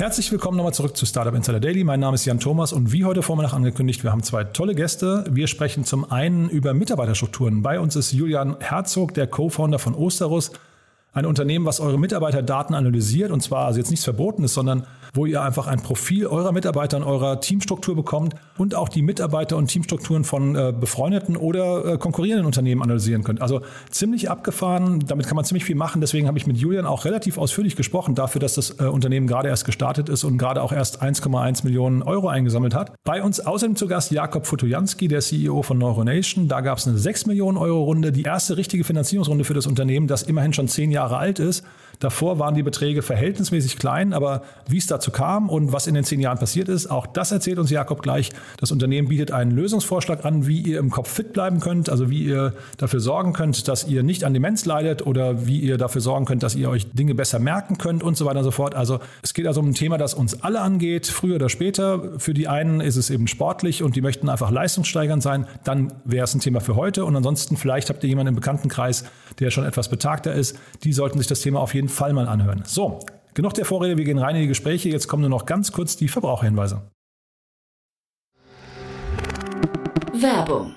Herzlich willkommen nochmal zurück zu Startup Insider Daily. Mein Name ist Jan Thomas und wie heute Vormittag angekündigt, wir haben zwei tolle Gäste. Wir sprechen zum einen über Mitarbeiterstrukturen. Bei uns ist Julian Herzog, der Co-Founder von Osterus, ein Unternehmen, was eure Mitarbeiterdaten analysiert und zwar also jetzt nichts Verbotenes, sondern wo ihr einfach ein Profil eurer Mitarbeiter und eurer Teamstruktur bekommt und auch die Mitarbeiter und Teamstrukturen von äh, befreundeten oder äh, konkurrierenden Unternehmen analysieren könnt. Also ziemlich abgefahren, damit kann man ziemlich viel machen. Deswegen habe ich mit Julian auch relativ ausführlich gesprochen dafür, dass das äh, Unternehmen gerade erst gestartet ist und gerade auch erst 1,1 Millionen Euro eingesammelt hat. Bei uns außerdem zu Gast Jakob Futojanski, der CEO von Neuronation. Da gab es eine 6 Millionen Euro Runde, die erste richtige Finanzierungsrunde für das Unternehmen, das immerhin schon zehn Jahre alt ist. Davor waren die Beträge verhältnismäßig klein, aber wie es dazu kam und was in den zehn Jahren passiert ist, auch das erzählt uns Jakob gleich. Das Unternehmen bietet einen Lösungsvorschlag an, wie ihr im Kopf fit bleiben könnt, also wie ihr dafür sorgen könnt, dass ihr nicht an Demenz leidet oder wie ihr dafür sorgen könnt, dass ihr euch Dinge besser merken könnt und so weiter und so fort. Also es geht also um ein Thema, das uns alle angeht, früher oder später. Für die einen ist es eben sportlich und die möchten einfach leistungssteigernd sein. Dann wäre es ein Thema für heute. Und ansonsten vielleicht habt ihr jemanden im Bekanntenkreis, der schon etwas betagter ist. Die sollten sich das Thema auf jeden Fall mal anhören. So, genug der Vorrede, wir gehen rein in die Gespräche. Jetzt kommen nur noch ganz kurz die Verbraucherhinweise. Werbung.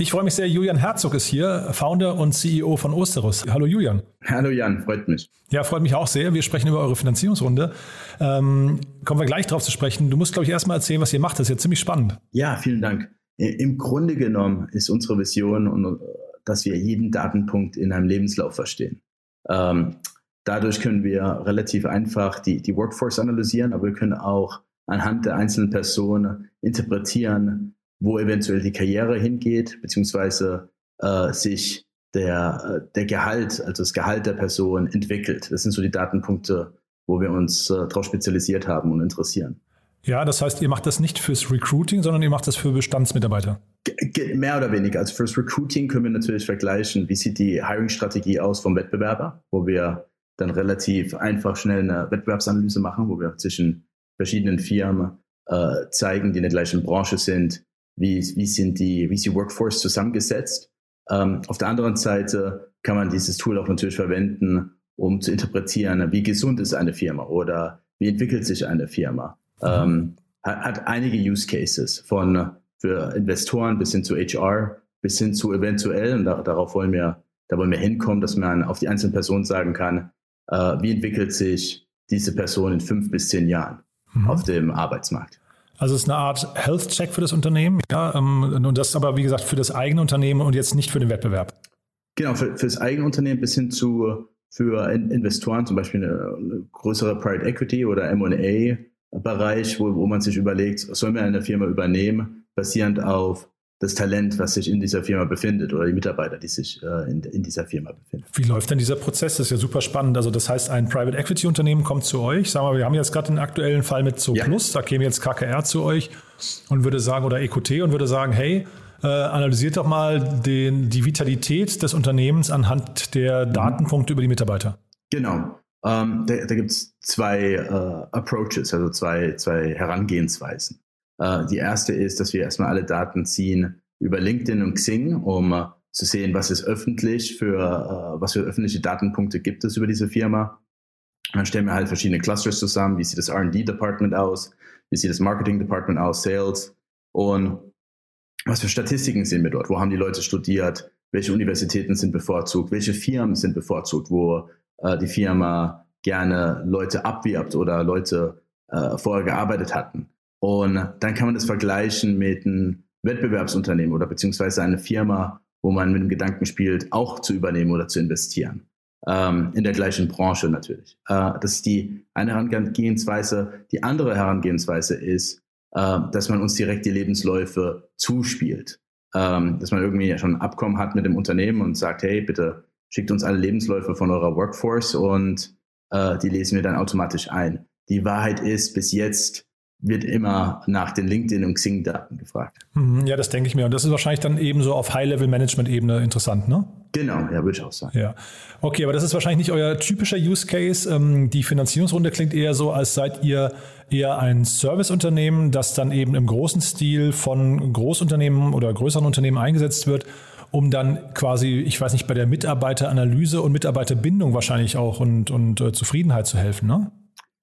Ich freue mich sehr, Julian Herzog ist hier, Founder und CEO von Osterus. Hallo Julian. Hallo Jan, freut mich. Ja, freut mich auch sehr. Wir sprechen über eure Finanzierungsrunde. Ähm, kommen wir gleich drauf zu sprechen. Du musst, glaube ich, erstmal erzählen, was ihr macht. Das ist ja ziemlich spannend. Ja, vielen Dank. Im Grunde genommen ist unsere Vision, dass wir jeden Datenpunkt in einem Lebenslauf verstehen. Ähm, dadurch können wir relativ einfach die, die Workforce analysieren, aber wir können auch anhand der einzelnen Personen interpretieren, wo eventuell die Karriere hingeht, beziehungsweise äh, sich der, äh, der Gehalt, also das Gehalt der Person entwickelt. Das sind so die Datenpunkte, wo wir uns äh, darauf spezialisiert haben und interessieren. Ja, das heißt, ihr macht das nicht fürs Recruiting, sondern ihr macht das für Bestandsmitarbeiter. G mehr oder weniger. Also fürs Recruiting können wir natürlich vergleichen, wie sieht die Hiring-Strategie aus vom Wettbewerber, wo wir dann relativ einfach schnell eine Wettbewerbsanalyse machen, wo wir zwischen verschiedenen Firmen äh, zeigen, die in der gleichen Branche sind, wie, wie sind die, wie ist die Workforce zusammengesetzt. Ähm, auf der anderen Seite kann man dieses Tool auch natürlich verwenden, um zu interpretieren, wie gesund ist eine Firma oder wie entwickelt sich eine Firma. Mhm. Ähm, hat, hat einige Use Cases von für Investoren bis hin zu HR, bis hin zu eventuell, und da, darauf wollen wir, da wollen wir hinkommen, dass man auf die einzelne Person sagen kann, äh, wie entwickelt sich diese Person in fünf bis zehn Jahren mhm. auf dem Arbeitsmarkt. Also es ist eine Art Health-Check für das Unternehmen, ja, ähm, und das aber, wie gesagt, für das eigene Unternehmen und jetzt nicht für den Wettbewerb. Genau, für, für das eigene Unternehmen bis hin zu für Investoren, zum Beispiel eine, größere Private Equity oder M&A-Bereich, wo, wo man sich überlegt, sollen wir eine Firma übernehmen, basierend auf das Talent, was sich in dieser Firma befindet oder die Mitarbeiter, die sich äh, in, in, dieser Firma befinden. Wie läuft denn dieser Prozess? Das ist ja super spannend. Also das heißt, ein Private Equity Unternehmen kommt zu euch. Sagen wir, wir haben jetzt gerade den aktuellen Fall mit Zo ja. Plus. Da käme jetzt KKR zu euch und würde sagen, oder EQT und würde sagen, hey, äh, analysiert doch mal den, die Vitalität des Unternehmens anhand der mhm. Datenpunkte über die Mitarbeiter. Genau. Ähm, da da gibt es zwei äh, Approaches, also zwei, zwei Herangehensweisen. Äh, die erste ist, dass wir erstmal alle Daten ziehen über LinkedIn und Xing, um äh, zu sehen, was ist öffentlich für, äh, was für öffentliche Datenpunkte gibt es über diese Firma. dann stellen wir halt verschiedene Clusters zusammen. Wie sieht das R&D-Department aus? wie sieht das Marketing Department aus, Sales und was für Statistiken sehen wir dort, wo haben die Leute studiert, welche Universitäten sind bevorzugt, welche Firmen sind bevorzugt, wo die Firma gerne Leute abwirbt oder Leute vorher gearbeitet hatten. Und dann kann man das vergleichen mit einem Wettbewerbsunternehmen oder beziehungsweise eine Firma, wo man mit dem Gedanken spielt, auch zu übernehmen oder zu investieren. Ähm, in der gleichen Branche natürlich. Äh, das ist die eine Herangehensweise. Die andere Herangehensweise ist, äh, dass man uns direkt die Lebensläufe zuspielt. Ähm, dass man irgendwie schon ein Abkommen hat mit dem Unternehmen und sagt, hey, bitte schickt uns alle Lebensläufe von eurer Workforce und äh, die lesen wir dann automatisch ein. Die Wahrheit ist, bis jetzt wird immer nach den LinkedIn- und Xing-Daten gefragt. Mhm, ja, das denke ich mir. Und das ist wahrscheinlich dann eben so auf High-Level-Management-Ebene interessant, ne? Genau, ja, würde ich auch sagen. Ja. Okay, aber das ist wahrscheinlich nicht euer typischer Use Case. Ähm, die Finanzierungsrunde klingt eher so, als seid ihr eher ein Serviceunternehmen, das dann eben im großen Stil von Großunternehmen oder größeren Unternehmen eingesetzt wird, um dann quasi, ich weiß nicht, bei der Mitarbeiteranalyse und Mitarbeiterbindung wahrscheinlich auch und, und äh, Zufriedenheit zu helfen, ne?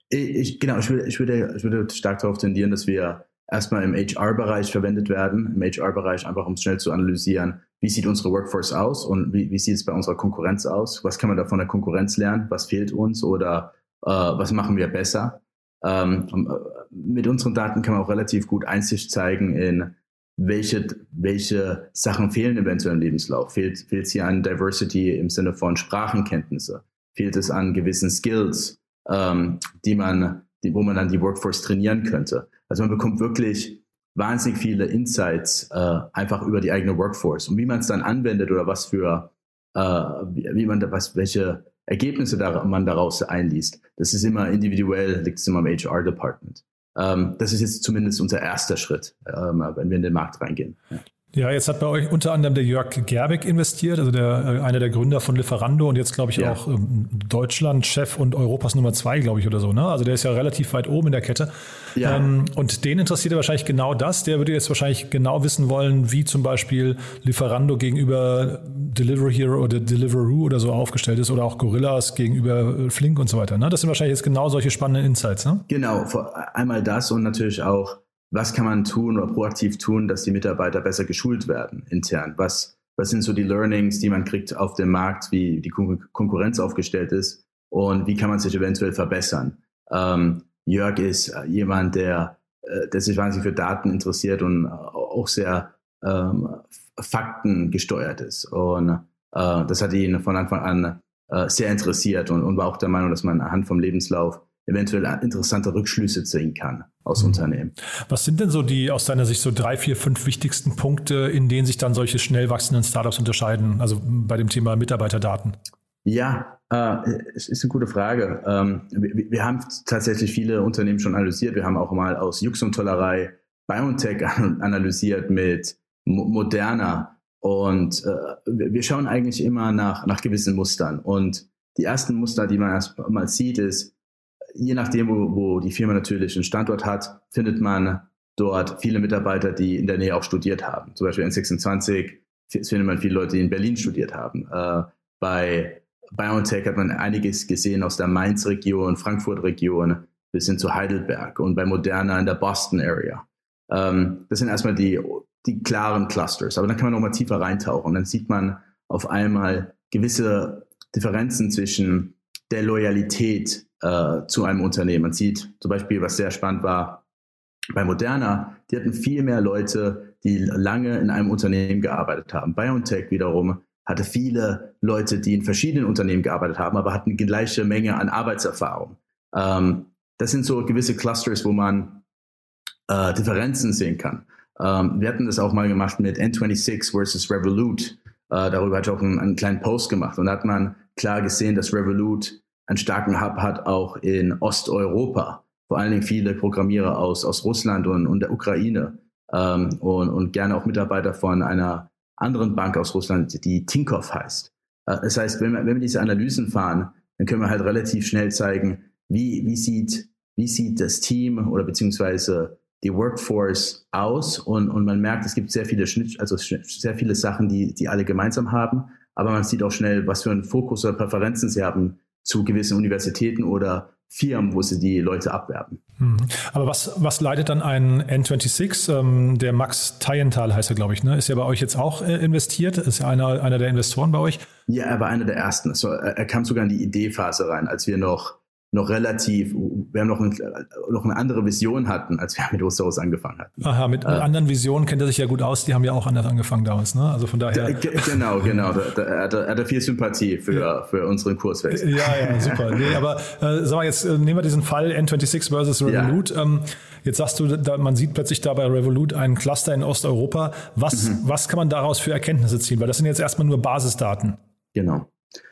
Ich, genau, ich würde, ich, würde, ich würde stark darauf tendieren, dass wir erstmal im HR-Bereich verwendet werden, im HR-Bereich einfach um schnell zu analysieren, wie sieht unsere Workforce aus und wie, wie sieht es bei unserer Konkurrenz aus, was kann man da von der Konkurrenz lernen, was fehlt uns oder äh, was machen wir besser. Ähm, äh, mit unseren Daten kann man auch relativ gut Einsicht zeigen in welche, welche Sachen fehlen eventuell im Lebenslauf. Fehlt, fehlt es hier an Diversity im Sinne von Sprachenkenntnisse? Fehlt es an gewissen Skills? Ähm, die man, die, wo man dann die Workforce trainieren könnte. Also man bekommt wirklich wahnsinnig viele Insights äh, einfach über die eigene Workforce und wie man es dann anwendet oder was für, äh, wie man da, was, welche Ergebnisse da, man daraus einliest. Das ist immer individuell, liegt es immer im HR-Department. Ähm, das ist jetzt zumindest unser erster Schritt, ähm, wenn wir in den Markt reingehen. Ja. Ja, jetzt hat bei euch unter anderem der Jörg Gerbeck investiert, also der, äh, einer der Gründer von Lieferando und jetzt, glaube ich, ja. auch ähm, Deutschland-Chef und Europas Nummer zwei, glaube ich, oder so. Ne? Also der ist ja relativ weit oben in der Kette. Ja. Ähm, und den interessiert ja wahrscheinlich genau das. Der würde jetzt wahrscheinlich genau wissen wollen, wie zum Beispiel Lieferando gegenüber Delivery Hero oder Deliveroo oder so aufgestellt ist oder auch Gorillas gegenüber äh, Flink und so weiter. Ne? Das sind wahrscheinlich jetzt genau solche spannenden Insights. Ne? Genau, einmal das und natürlich auch was kann man tun oder proaktiv tun, dass die Mitarbeiter besser geschult werden intern? Was, was sind so die Learnings, die man kriegt auf dem Markt, wie die Konkurrenz aufgestellt ist und wie kann man sich eventuell verbessern? Ähm, Jörg ist äh, jemand, der, äh, der sich wahnsinnig für Daten interessiert und auch sehr ähm, faktengesteuert ist. Und äh, das hat ihn von Anfang an äh, sehr interessiert und, und war auch der Meinung, dass man anhand vom Lebenslauf eventuell interessante Rückschlüsse ziehen kann aus mhm. Unternehmen. Was sind denn so die aus deiner Sicht so drei, vier, fünf wichtigsten Punkte, in denen sich dann solche schnell wachsenden Startups unterscheiden? Also bei dem Thema Mitarbeiterdaten. Ja, äh, es ist eine gute Frage. Ähm, wir, wir, haben tatsächlich viele Unternehmen schon analysiert. Wir haben auch mal aus Jux und Tollerei BioNTech analysiert mit Moderna. Und äh, wir schauen eigentlich immer nach, nach gewissen Mustern. Und die ersten Muster, die man erst mal sieht, ist, je nachdem, wo, wo die Firma natürlich einen Standort hat, findet man dort viele Mitarbeiter, die in der Nähe auch studiert haben. Zum Beispiel N26 findet man viele Leute, die in Berlin studiert haben. Äh, bei BioNTech hat man einiges gesehen aus der Mainz-Region, Frankfurt-Region bis hin zu Heidelberg und bei Moderna in der Boston-Area. Ähm, das sind erstmal die, die klaren Clusters. Aber dann kann man nochmal tiefer reintauchen. Und dann sieht man auf einmal gewisse Differenzen zwischen der Loyalität äh, zu einem Unternehmen. Man sieht zum Beispiel, was sehr spannend war, bei Moderna, die hatten viel mehr Leute, die lange in einem Unternehmen gearbeitet haben. BioNTech wiederum hatte viele Leute, die in verschiedenen Unternehmen gearbeitet haben, aber hatten die gleiche Menge an Arbeitserfahrung. Ähm, das sind so gewisse Clusters, wo man äh, Differenzen sehen kann. Ähm, wir hatten das auch mal gemacht mit N26 versus Revolut. Äh, darüber ich auch einen, einen, kleinen Post gemacht und da hat man klar gesehen, dass Revolut einen starken Hub hat, auch in Osteuropa. Vor allen Dingen viele Programmierer aus, aus Russland und, und der Ukraine ähm, und, und gerne auch Mitarbeiter von einer anderen Bank aus Russland, die Tinkoff heißt. Äh, das heißt, wenn wir, wenn wir diese Analysen fahren, dann können wir halt relativ schnell zeigen, wie, wie, sieht, wie sieht das Team oder beziehungsweise die Workforce aus und, und man merkt, es gibt sehr viele Schnitt, also sehr viele Sachen, die, die alle gemeinsam haben, aber man sieht auch schnell, was für einen Fokus oder Präferenzen sie haben zu gewissen Universitäten oder Firmen, wo sie die Leute abwerben. Mhm. Aber was, was leitet dann ein N26? Ähm, der Max Teienthal heißt er, glaube ich, ne? Ist ja bei euch jetzt auch äh, investiert, ist ja einer, einer der Investoren bei euch. Ja, er war einer der ersten. So, er, er kam sogar in die Ideephase rein, als wir noch noch relativ, wir haben noch, ein, noch eine andere Vision hatten, als wir mit Osterhaus angefangen hatten. Aha, mit, äh, anderen Visionen kennt er sich ja gut aus, die haben ja auch anders angefangen damals, ne? Also von daher. Genau, genau. Da, da, er, hat, er hat viel Sympathie für, ja. für unseren Kurswechsel. Ja, ja, super. Nee, aber äh, sag mal, jetzt äh, nehmen wir diesen Fall N26 versus Revolut. Ja. Ähm, jetzt sagst du, da, man sieht plötzlich da bei Revolut einen Cluster in Osteuropa. Was, mhm. was kann man daraus für Erkenntnisse ziehen? Weil das sind jetzt erstmal nur Basisdaten. Genau.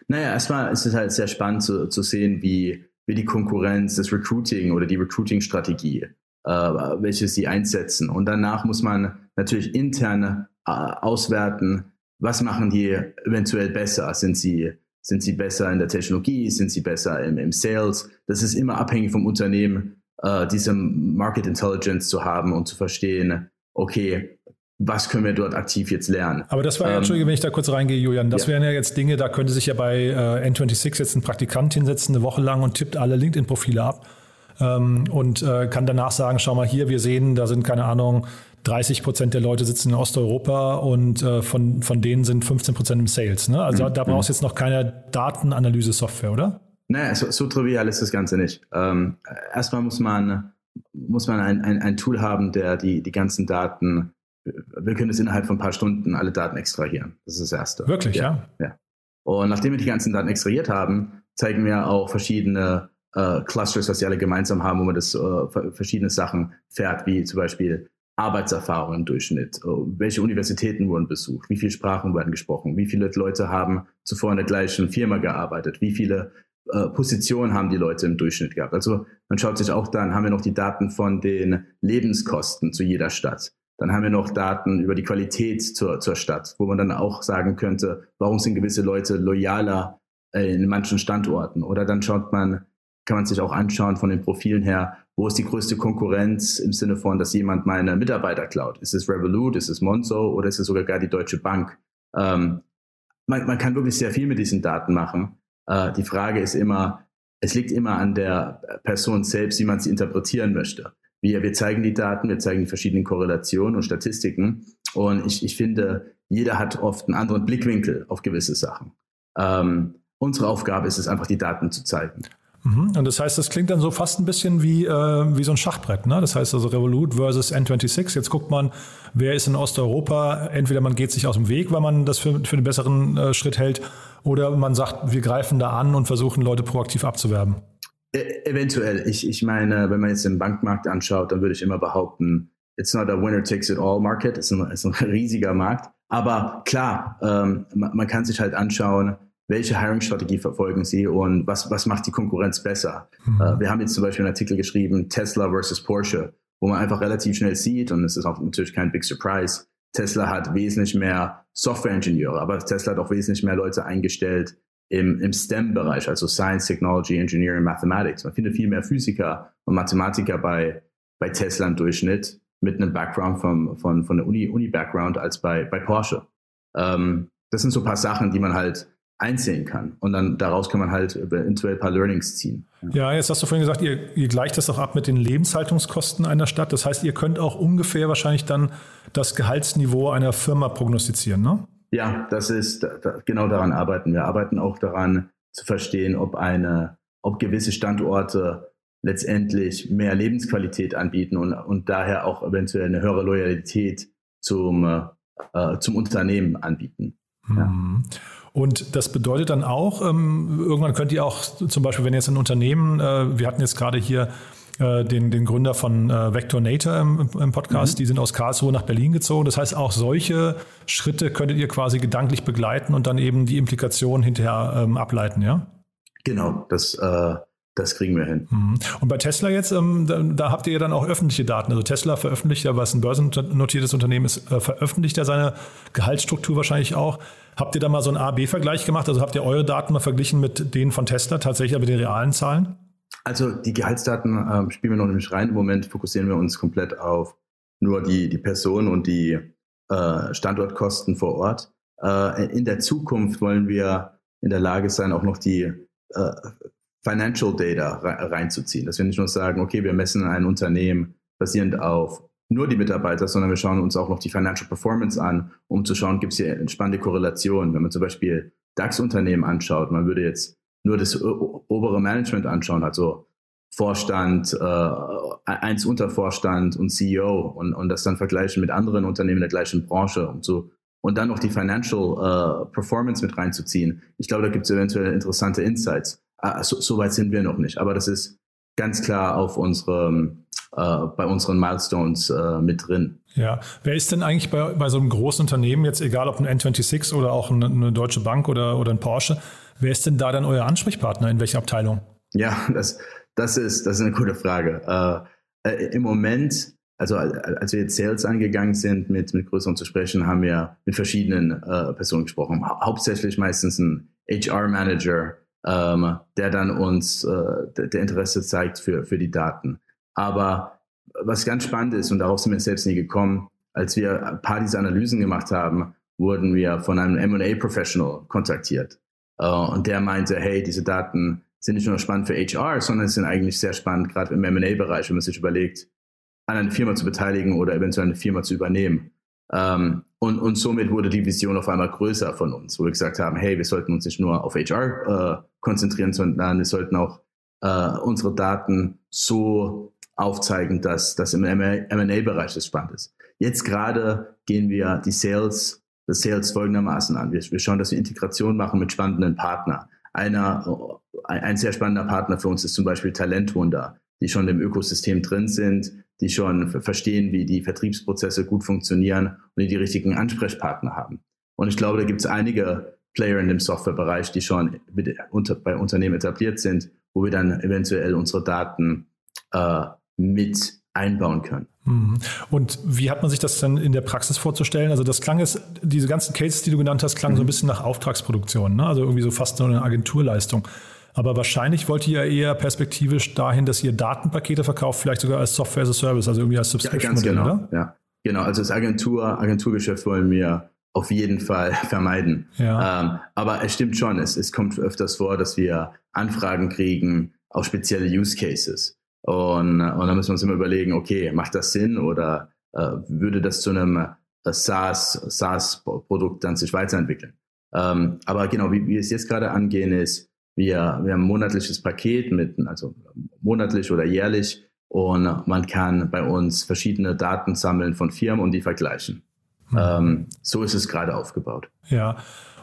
Naja, erstmal ist es halt sehr spannend zu, zu sehen, wie wie die Konkurrenz, das Recruiting oder die Recruiting-Strategie, äh, welche sie einsetzen. Und danach muss man natürlich intern äh, auswerten, was machen die eventuell besser? Sind sie, sind sie besser in der Technologie? Sind sie besser im, im Sales? Das ist immer abhängig vom Unternehmen, äh, diese Market Intelligence zu haben und zu verstehen, okay, was können wir dort aktiv jetzt lernen. Aber das war ja, ähm, Entschuldige, wenn ich da kurz reingehe, Julian, das ja. wären ja jetzt Dinge, da könnte sich ja bei äh, N26 jetzt ein Praktikant hinsetzen, eine Woche lang und tippt alle LinkedIn-Profile ab ähm, und äh, kann danach sagen, schau mal hier, wir sehen, da sind keine Ahnung, 30 Prozent der Leute sitzen in Osteuropa und äh, von, von denen sind 15 Prozent im Sales. Ne? Also mhm. da brauchst du jetzt noch keine Datenanalyse-Software, oder? Naja, so, so, trivial ist das Ganze nicht. Ähm, erstmal muss man, muss man ein, ein, ein Tool haben, der die, die ganzen Daten wir können es innerhalb von ein paar Stunden alle Daten extrahieren. Das ist das Erste. Wirklich, ja? Ja. ja. Und nachdem wir die ganzen Daten extrahiert haben, zeigen wir auch verschiedene äh, Clusters, was sie alle gemeinsam haben, wo man das äh, verschiedene Sachen fährt, wie zum Beispiel Arbeitserfahrung im Durchschnitt, äh, welche Universitäten wurden besucht, wie viele Sprachen werden gesprochen, wie viele Leute haben zuvor in der gleichen Firma gearbeitet, wie viele äh, Positionen haben die Leute im Durchschnitt gehabt. Also man schaut sich auch dann, haben wir noch die Daten von den Lebenskosten zu jeder Stadt. Dann haben wir noch Daten über die Qualität zur, zur Stadt, wo man dann auch sagen könnte, warum sind gewisse Leute loyaler äh, in manchen Standorten? Oder dann schaut man, kann man sich auch anschauen von den Profilen her, wo ist die größte Konkurrenz im Sinne von, dass jemand meine Mitarbeiter klaut? Ist es Revolut, ist es Monzo oder ist es sogar gar die Deutsche Bank? Ähm, man, man kann wirklich sehr viel mit diesen Daten machen. Äh, die Frage ist immer, es liegt immer an der Person selbst, wie man sie interpretieren möchte. Wir, wir zeigen die Daten, wir zeigen die verschiedenen Korrelationen und Statistiken. Und ich, ich finde, jeder hat oft einen anderen Blickwinkel auf gewisse Sachen. Ähm, unsere Aufgabe ist es einfach, die Daten zu zeigen. Mhm. Und das heißt, das klingt dann so fast ein bisschen wie, äh, wie so ein Schachbrett. Ne? Das heißt also Revolut versus N26. Jetzt guckt man, wer ist in Osteuropa. Entweder man geht sich aus dem Weg, weil man das für, für einen besseren äh, Schritt hält, oder man sagt, wir greifen da an und versuchen, Leute proaktiv abzuwerben. E eventuell. Ich, ich meine, wenn man jetzt den Bankmarkt anschaut, dann würde ich immer behaupten, it's not a winner takes it all market. Es ist ein, ist ein riesiger Markt. Aber klar, ähm, man, man, kann sich halt anschauen, welche Hiring-Strategie verfolgen sie und was, was macht die Konkurrenz besser. Mhm. Äh, wir haben jetzt zum Beispiel einen Artikel geschrieben, Tesla versus Porsche, wo man einfach relativ schnell sieht, und es ist auch natürlich kein Big Surprise, Tesla hat wesentlich mehr Software-Ingenieure, aber Tesla hat auch wesentlich mehr Leute eingestellt, im, im STEM-Bereich, also Science, Technology, Engineering, Mathematics. Man findet viel mehr Physiker und Mathematiker bei, bei Tesla im Durchschnitt mit einem Background vom, von, von der Uni, Uni-Background als bei, bei Porsche. Ähm, das sind so ein paar Sachen, die man halt einsehen kann. Und dann daraus kann man halt eventuell ein paar Learnings ziehen. Ja, jetzt hast du vorhin gesagt, ihr, ihr gleicht das auch ab mit den Lebenshaltungskosten einer Stadt. Das heißt, ihr könnt auch ungefähr wahrscheinlich dann das Gehaltsniveau einer Firma prognostizieren, ne? Ja, das ist, genau daran arbeiten wir. Arbeiten auch daran zu verstehen, ob eine, ob gewisse Standorte letztendlich mehr Lebensqualität anbieten und, und daher auch eventuell eine höhere Loyalität zum, äh, zum Unternehmen anbieten. Ja. Mhm. Und das bedeutet dann auch, ähm, irgendwann könnt ihr auch zum Beispiel, wenn jetzt ein Unternehmen, äh, wir hatten jetzt gerade hier äh, den, den Gründer von äh, Vectornator im, im Podcast. Mhm. Die sind aus Karlsruhe nach Berlin gezogen. Das heißt, auch solche Schritte könntet ihr quasi gedanklich begleiten und dann eben die Implikationen hinterher ähm, ableiten, ja? Genau, das, äh, das kriegen wir hin. Mhm. Und bei Tesla jetzt, ähm, da, da, habt ihr ja dann auch öffentliche Daten. Also Tesla veröffentlicht ja, was ein börsennotiertes Unternehmen ist, äh, veröffentlicht ja seine Gehaltsstruktur wahrscheinlich auch. Habt ihr da mal so einen A-B-Vergleich gemacht? Also habt ihr eure Daten mal verglichen mit denen von Tesla, tatsächlich mit den realen Zahlen? Also die Gehaltsdaten äh, spielen wir noch nicht rein. Im Moment fokussieren wir uns komplett auf nur die, die Person und die äh, Standortkosten vor Ort. Äh, in der Zukunft wollen wir in der Lage sein, auch noch die äh, Financial Data reinzuziehen. Dass wir nicht nur sagen, okay, wir messen ein Unternehmen basierend auf nur die Mitarbeiter, sondern wir schauen uns auch noch die Financial Performance an, um zu schauen, gibt es hier spannende Korrelationen. Wenn man zum Beispiel DAX-Unternehmen anschaut, man würde jetzt nur das obere Management anschauen, also Vorstand, äh, eins Untervorstand und CEO und, und das dann vergleichen mit anderen Unternehmen der gleichen Branche und so und dann noch die Financial äh, Performance mit reinzuziehen. Ich glaube, da gibt es eventuell interessante Insights. Ah, so, so, weit sind wir noch nicht, aber das ist ganz klar auf unserem äh, bei unseren Milestones äh, mit drin. Ja, wer ist denn eigentlich bei, bei so einem großen Unternehmen, jetzt egal ob ein N26 oder auch eine, eine Deutsche Bank oder, oder ein Porsche, wer ist denn da dann euer Ansprechpartner, in welcher Abteilung? Ja, das, das ist, das ist eine gute Frage. Äh, äh, Im Moment, also als wir jetzt Sales angegangen sind, mit, mit größeren zu sprechen, haben wir mit verschiedenen äh, Personen gesprochen. Ha hauptsächlich meistens ein HR-Manager, ähm, der dann uns äh, der Interesse zeigt für, für die Daten. Aber was ganz spannend ist, und darauf sind wir selbst nie gekommen, als wir ein paar dieser Analysen gemacht haben, wurden wir von einem M&A-Professional kontaktiert. Uh, und der meinte, hey, diese Daten sind nicht nur spannend für HR, sondern sind eigentlich sehr spannend, gerade im M&A-Bereich, wenn man sich überlegt, an einer Firma zu beteiligen oder eventuell eine Firma zu übernehmen. Ähm, und, und somit wurde die Vision auf einmal größer von uns, wo wir gesagt haben, hey, wir sollten uns nicht nur auf HR äh, konzentrieren, sondern wir sollten auch äh, unsere Daten so aufzeigen, dass das im M&A-Bereich das spannend ist. Jetzt gerade gehen wir die Sales, das Sales folgendermaßen an. Wir, wir schauen, dass wir Integration machen mit spannenden Partnern. Einer ein sehr spannender Partner für uns ist zum Beispiel Talentwunder, die schon im Ökosystem drin sind, die schon verstehen, wie die Vertriebsprozesse gut funktionieren und die die richtigen Ansprechpartner haben. Und ich glaube, da gibt es einige Player in dem Softwarebereich, die schon bei Unternehmen etabliert sind, wo wir dann eventuell unsere Daten äh, mit einbauen können. Mhm. Und wie hat man sich das dann in der Praxis vorzustellen? Also das klang jetzt, diese ganzen Cases, die du genannt hast, klangen mhm. so ein bisschen nach Auftragsproduktion, ne? also irgendwie so fast so eine Agenturleistung. Aber wahrscheinlich wollt ihr ja eher perspektivisch dahin, dass ihr Datenpakete verkauft, vielleicht sogar als Software as a Service, also irgendwie als Subscription-Modell, ja, genau. oder? Ja, genau. Also das Agentur, Agenturgeschäft wollen wir auf jeden Fall vermeiden. Ja. Ähm, aber es stimmt schon, es, es kommt öfters vor, dass wir Anfragen kriegen auf spezielle Use Cases. Und, und dann müssen wir uns immer überlegen, okay, macht das Sinn oder äh, würde das zu einem äh, SaaS-Produkt dann sich weiterentwickeln? Ähm, aber genau, wie, wie wir es jetzt gerade angehen, ist, wir, wir haben ein monatliches Paket mit, also monatlich oder jährlich und man kann bei uns verschiedene Daten sammeln von Firmen und die vergleichen. Mhm. Ähm, so ist es gerade aufgebaut. Ja.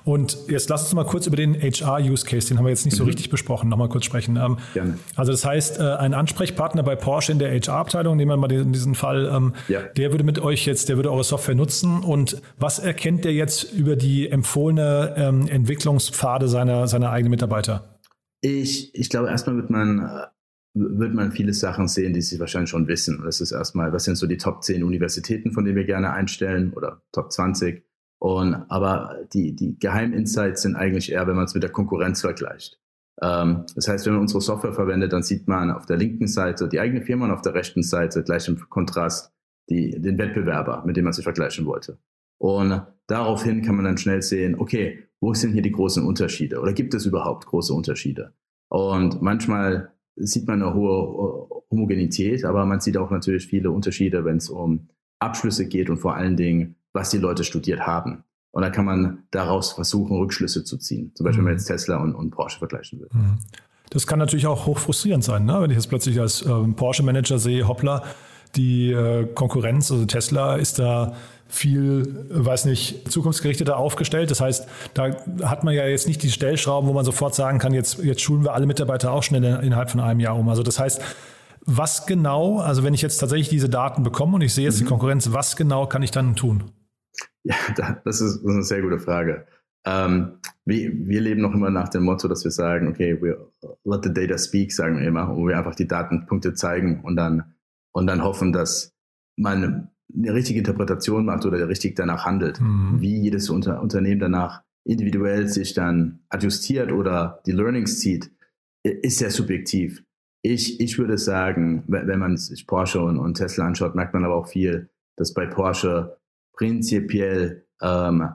Und jetzt lass uns mal kurz über den HR-Use-Case, den haben wir jetzt nicht so mhm. richtig besprochen, nochmal kurz sprechen. Ähm, Gerne. Also das heißt, äh, ein Ansprechpartner bei Porsche in der HR-Abteilung, nehmen wir mal in diesem Fall, ähm, ja. der würde mit euch jetzt, der würde eure Software nutzen. Und was erkennt der jetzt über die empfohlene ähm, Entwicklungspfade seiner, seiner eigenen Mitarbeiter? Ich, ich glaube, erstmal wird man äh, wird man viele Sachen sehen, die Sie wahrscheinlich schon wissen. Das ist erstmal, was sind so die Top 10 Universitäten, von denen wir gerne einstellen oder Top 20. Und, aber die, die Geheiminsights sind eigentlich eher, wenn man es mit der Konkurrenz vergleicht. Ähm, das heißt, wenn man unsere Software verwendet, dann sieht man auf der linken Seite die eigene Firma und auf der rechten Seite gleich im Kontrast die, den Wettbewerber, mit dem man sich vergleichen wollte. Und daraufhin kann man dann schnell sehen, okay, wo sind hier die großen Unterschiede oder gibt es überhaupt große Unterschiede? Und manchmal sieht man eine hohe Homogenität, aber man sieht auch natürlich viele Unterschiede, wenn es um Abschlüsse geht und vor allen Dingen, was die Leute studiert haben. Und da kann man daraus versuchen, Rückschlüsse zu ziehen. Zum Beispiel, wenn man mhm. jetzt Tesla und, und Porsche vergleichen will. Mhm. Das kann natürlich auch hoch frustrierend sein, ne? wenn ich jetzt plötzlich als ähm, Porsche-Manager sehe, hoppla, die äh, Konkurrenz, also Tesla, ist da viel, weiß nicht, zukunftsgerichteter aufgestellt. Das heißt, da hat man ja jetzt nicht die Stellschrauben, wo man sofort sagen kann, jetzt, jetzt schulen wir alle Mitarbeiter auch schnell innerhalb von einem Jahr um. Also das heißt, was genau, also wenn ich jetzt tatsächlich diese Daten bekomme und ich sehe jetzt mhm. die Konkurrenz, was genau kann ich dann tun? Ja, das ist, eine sehr gute Frage. Ähm, wir, wir, leben noch immer nach dem Motto, dass wir sagen, okay, we let the data speak, sagen wir immer, wo wir einfach die Datenpunkte zeigen und dann, und dann hoffen, dass man eine richtige Interpretation macht oder richtig danach handelt. Mhm. Wie jedes Unter Unternehmen danach individuell sich dann adjustiert oder die Learnings zieht, ist sehr subjektiv. Ich, ich würde sagen, wenn man sich Porsche und, und Tesla anschaut, merkt man aber auch viel, dass bei Porsche prinzipiell ähm,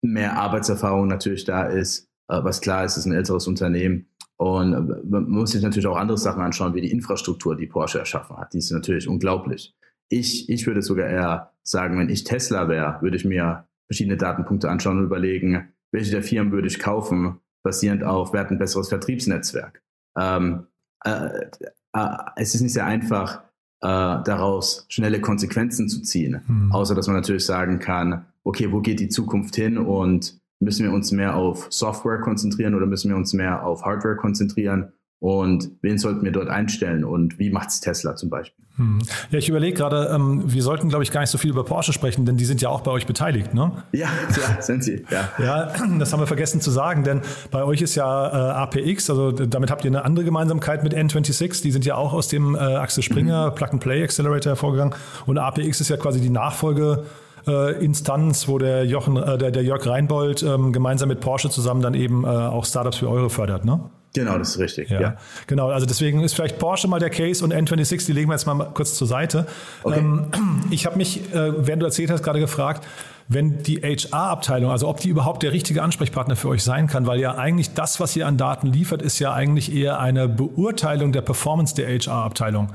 mehr Arbeitserfahrung natürlich da ist. Äh, was klar ist, ist ein älteres Unternehmen. Und man muss sich natürlich auch andere Sachen anschauen, wie die Infrastruktur, die Porsche erschaffen hat. Die ist natürlich unglaublich. Ich, ich würde sogar eher sagen, wenn ich Tesla wäre, würde ich mir verschiedene Datenpunkte anschauen und überlegen, welche der Firmen würde ich kaufen, basierend auf, wer hat ein besseres Vertriebsnetzwerk. Ähm, äh, äh, es ist nicht sehr einfach, äh, daraus schnelle Konsequenzen zu ziehen, mhm. außer dass man natürlich sagen kann, okay, wo geht die Zukunft hin und müssen wir uns mehr auf Software konzentrieren oder müssen wir uns mehr auf Hardware konzentrieren und wen sollten wir dort einstellen und wie macht es Tesla zum Beispiel? Hm. Ja, ich überlege gerade, ähm, wir sollten, glaube ich, gar nicht so viel über Porsche sprechen, denn die sind ja auch bei euch beteiligt, ne? Ja, ja sind sie. Ja. ja, das haben wir vergessen zu sagen, denn bei euch ist ja äh, APX, also damit habt ihr eine andere Gemeinsamkeit mit N26, die sind ja auch aus dem äh, Axel Springer mhm. Plug-and-Play Accelerator hervorgegangen und APX ist ja quasi die Nachfolge äh, Instanz, wo der, Jochen, äh, der, der Jörg Reinbold ähm, gemeinsam mit Porsche zusammen dann eben äh, auch Startups für eure fördert, ne? Genau, das ist richtig. Ja. ja. Genau, also deswegen ist vielleicht Porsche mal der Case und N26, die legen wir jetzt mal kurz zur Seite. Okay. Ähm, ich habe mich, äh, während du erzählt hast, gerade gefragt, wenn die HR-Abteilung, also ob die überhaupt der richtige Ansprechpartner für euch sein kann, weil ja eigentlich das, was ihr an Daten liefert, ist ja eigentlich eher eine Beurteilung der Performance der HR-Abteilung.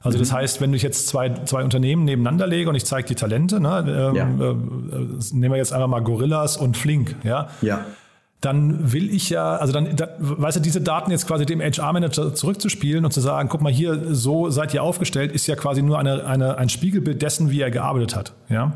Also mhm. das heißt, wenn ich jetzt zwei, zwei Unternehmen nebeneinander lege und ich zeige die Talente, ne, ähm, ja. äh, nehmen wir jetzt einfach mal Gorillas und Flink, ja. Ja dann will ich ja, also dann, da, weißt du, diese Daten jetzt quasi dem HR-Manager zurückzuspielen und zu sagen, guck mal hier, so seid ihr aufgestellt, ist ja quasi nur eine, eine, ein Spiegelbild dessen, wie er gearbeitet hat. Ja?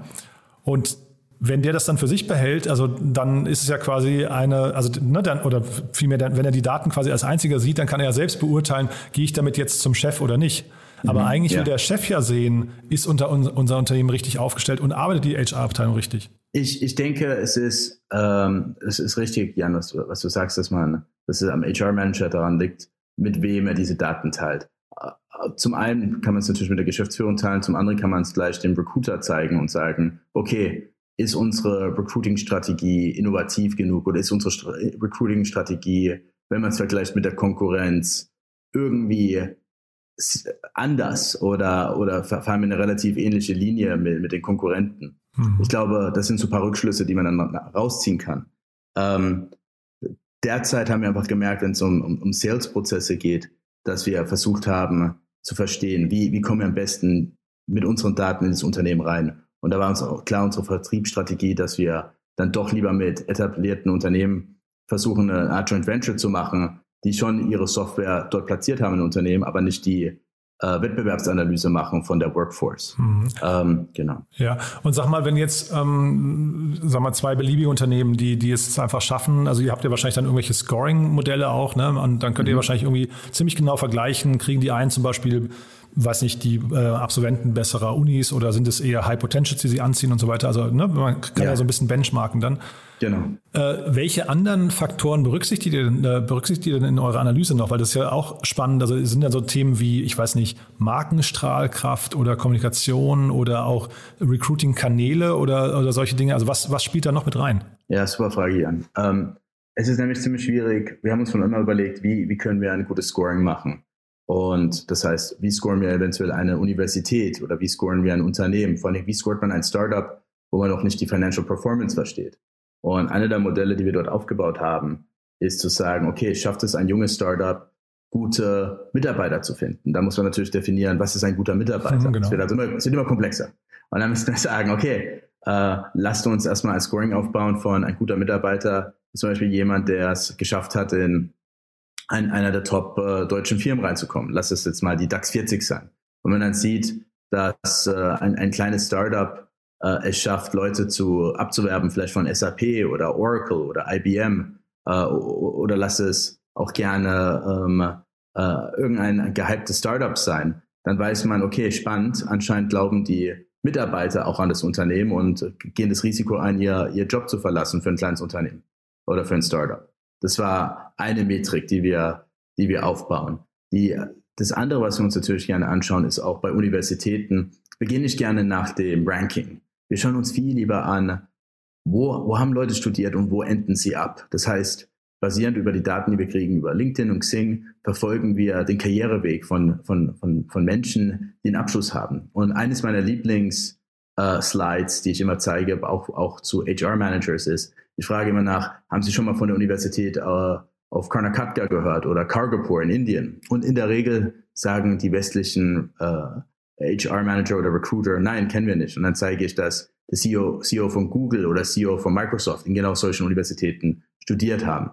Und wenn der das dann für sich behält, also dann ist es ja quasi eine, also ne, dann, oder vielmehr, dann, wenn er die Daten quasi als einziger sieht, dann kann er ja selbst beurteilen, gehe ich damit jetzt zum Chef oder nicht. Aber mhm, eigentlich ja. will der Chef ja sehen, ist unter un, unser Unternehmen richtig aufgestellt und arbeitet die HR-Abteilung richtig. Ich, ich denke, es ist, ähm, es ist richtig, Jan, was, was du sagst, dass man, dass es am HR-Manager daran liegt, mit wem er diese Daten teilt. Äh, zum einen kann man es natürlich mit der Geschäftsführung teilen, zum anderen kann man es gleich dem Recruiter zeigen und sagen, okay, ist unsere Recruiting-Strategie innovativ genug oder ist unsere Recruiting-Strategie, wenn man es vergleicht mit der Konkurrenz, irgendwie anders oder, oder fahren wir eine relativ ähnliche Linie mit, mit den Konkurrenten. Mhm. Ich glaube, das sind so ein paar Rückschlüsse, die man dann rausziehen kann. Ähm, derzeit haben wir einfach gemerkt, wenn es um, um, um Sales-Prozesse geht, dass wir versucht haben zu verstehen, wie, wie kommen wir am besten mit unseren Daten ins Unternehmen rein. Und da war uns auch klar unsere Vertriebsstrategie, dass wir dann doch lieber mit etablierten Unternehmen versuchen, eine Art Joint Venture zu machen, die schon ihre Software dort platziert haben in Unternehmen, aber nicht die äh, Wettbewerbsanalyse machen von der Workforce. Mhm. Ähm, genau. Ja, und sag mal, wenn jetzt, ähm, sag mal, zwei beliebige Unternehmen, die, die es einfach schaffen, also ihr habt ja wahrscheinlich dann irgendwelche Scoring-Modelle auch, ne? Und dann könnt ihr mhm. wahrscheinlich irgendwie ziemlich genau vergleichen, kriegen die einen zum Beispiel weiß nicht, die äh, Absolventen besserer Unis oder sind es eher High Potentials, die sie anziehen und so weiter. Also ne, man kann ja. ja so ein bisschen benchmarken dann. Genau. Äh, welche anderen Faktoren berücksichtigt ihr, denn, äh, berücksichtigt ihr denn in eurer Analyse noch? Weil das ist ja auch spannend. Also sind ja so Themen wie, ich weiß nicht, Markenstrahlkraft oder Kommunikation oder auch Recruiting-Kanäle oder, oder solche Dinge. Also was, was spielt da noch mit rein? Ja, super Frage, Jan. Ähm, es ist nämlich ziemlich schwierig. Wir haben uns schon immer überlegt, wie, wie können wir ein gutes Scoring machen. Und das heißt, wie scoren wir eventuell eine Universität oder wie scoren wir ein Unternehmen? Vor allem, wie scoret man ein Startup, wo man noch nicht die Financial Performance versteht? Und eine der Modelle, die wir dort aufgebaut haben, ist zu sagen, okay, schafft es ein junges Startup, gute Mitarbeiter zu finden? Da muss man natürlich definieren, was ist ein guter Mitarbeiter? Mhm, genau. Es wird also immer, es wird immer komplexer. Und dann müssen wir sagen, okay, äh, lasst uns erstmal ein Scoring aufbauen von ein guter Mitarbeiter, zum Beispiel jemand, der es geschafft hat, in ein, einer der top äh, deutschen Firmen reinzukommen. Lass es jetzt mal die DAX 40 sein. Und wenn man dann sieht, dass äh, ein, ein kleines Startup äh, es schafft, Leute zu abzuwerben, vielleicht von SAP oder Oracle oder IBM äh, oder lass es auch gerne ähm, äh, irgendein gehyptes Startup sein, dann weiß man, okay, spannend, anscheinend glauben die Mitarbeiter auch an das Unternehmen und gehen das Risiko ein, ihr, ihr Job zu verlassen für ein kleines Unternehmen oder für ein Startup. Das war eine Metrik, die wir, die wir aufbauen. Die, das andere, was wir uns natürlich gerne anschauen, ist auch bei Universitäten, wir gehen nicht gerne nach dem Ranking. Wir schauen uns viel lieber an, wo, wo haben Leute studiert und wo enden sie ab. Das heißt, basierend über die Daten, die wir kriegen über LinkedIn und Xing, verfolgen wir den Karriereweg von, von, von, von Menschen, die einen Abschluss haben. Und eines meiner Lieblings-Slides, äh, die ich immer zeige, auch, auch zu HR-Managers ist, ich frage immer nach, haben Sie schon mal von der Universität äh, auf Karnataka gehört oder Kargopur in Indien. Und in der Regel sagen die westlichen äh, HR-Manager oder Recruiter, nein, kennen wir nicht. Und dann zeige ich, dass der CEO, CEO von Google oder CEO von Microsoft in genau solchen Universitäten studiert haben.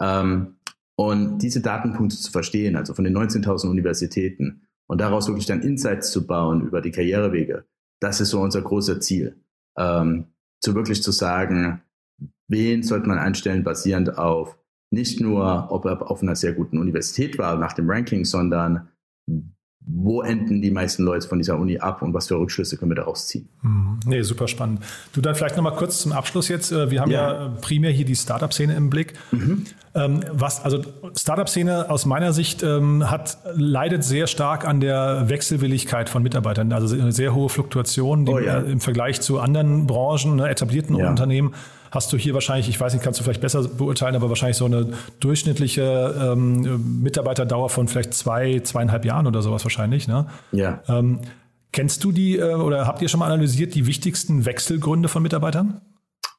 Ähm, und diese Datenpunkte zu verstehen, also von den 19.000 Universitäten und daraus wirklich dann Insights zu bauen über die Karrierewege, das ist so unser großer Ziel. Ähm, zu wirklich zu sagen, wen sollte man einstellen, basierend auf nicht nur, ob er auf einer sehr guten Universität war nach dem Ranking, sondern wo enden die meisten Leute von dieser Uni ab und was für Rückschlüsse können wir daraus ziehen? Mhm. Nee, super spannend. Du dann vielleicht nochmal kurz zum Abschluss jetzt. Äh, wir haben ja, ja primär hier die Startup-Szene im Blick. Mhm. Ähm, was, also Startup-Szene aus meiner Sicht ähm, hat, leidet sehr stark an der Wechselwilligkeit von Mitarbeitern. Also eine sehr hohe Fluktuation die, oh, ja. im Vergleich zu anderen Branchen, ne, etablierten ja. Unternehmen hast du hier wahrscheinlich, ich weiß nicht, kannst du vielleicht besser beurteilen, aber wahrscheinlich so eine durchschnittliche ähm, Mitarbeiterdauer von vielleicht zwei, zweieinhalb Jahren oder sowas wahrscheinlich. Ne? Ja. Ähm, kennst du die äh, oder habt ihr schon mal analysiert die wichtigsten Wechselgründe von Mitarbeitern?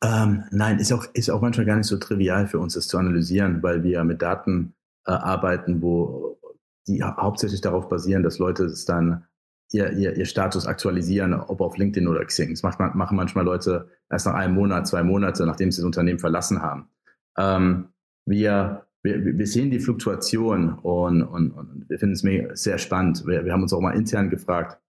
Ähm, nein, ist auch, ist auch manchmal gar nicht so trivial für uns, das zu analysieren, weil wir mit Daten äh, arbeiten, wo die hauptsächlich darauf basieren, dass Leute es dann ihr, ihr, ihr Status aktualisieren, ob auf LinkedIn oder Xing. Das macht, machen manchmal Leute erst nach einem Monat, zwei Monate, nachdem sie das Unternehmen verlassen haben. Ähm, wir, wir, wir sehen die Fluktuation und, und, und wir finden es sehr spannend. Wir, wir haben uns auch mal intern gefragt,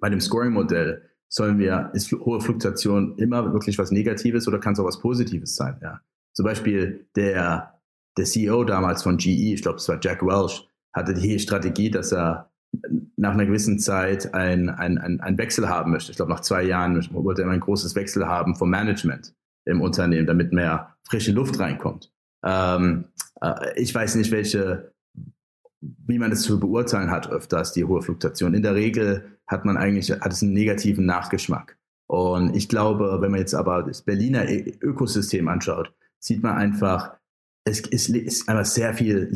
bei dem Scoring-Modell sollen wir, ist hohe Fluktuation immer wirklich was Negatives oder kann es auch was Positives sein? Ja. Zum Beispiel der, der CEO damals von GE, ich glaube, es war Jack Welch, hatte die Strategie, dass er nach einer gewissen Zeit ein, ein, ein, Wechsel haben möchte. Ich glaube, nach zwei Jahren wollte er ein großes Wechsel haben vom Management im Unternehmen, damit mehr frische Luft reinkommt. Ähm, äh, ich weiß nicht, welche, wie man es zu beurteilen hat, öfters die hohe Fluktuation. In der Regel hat man eigentlich, hat es einen negativen Nachgeschmack. Und ich glaube, wenn man jetzt aber das Berliner Ökosystem anschaut, sieht man einfach, es ist, ist einfach sehr viel,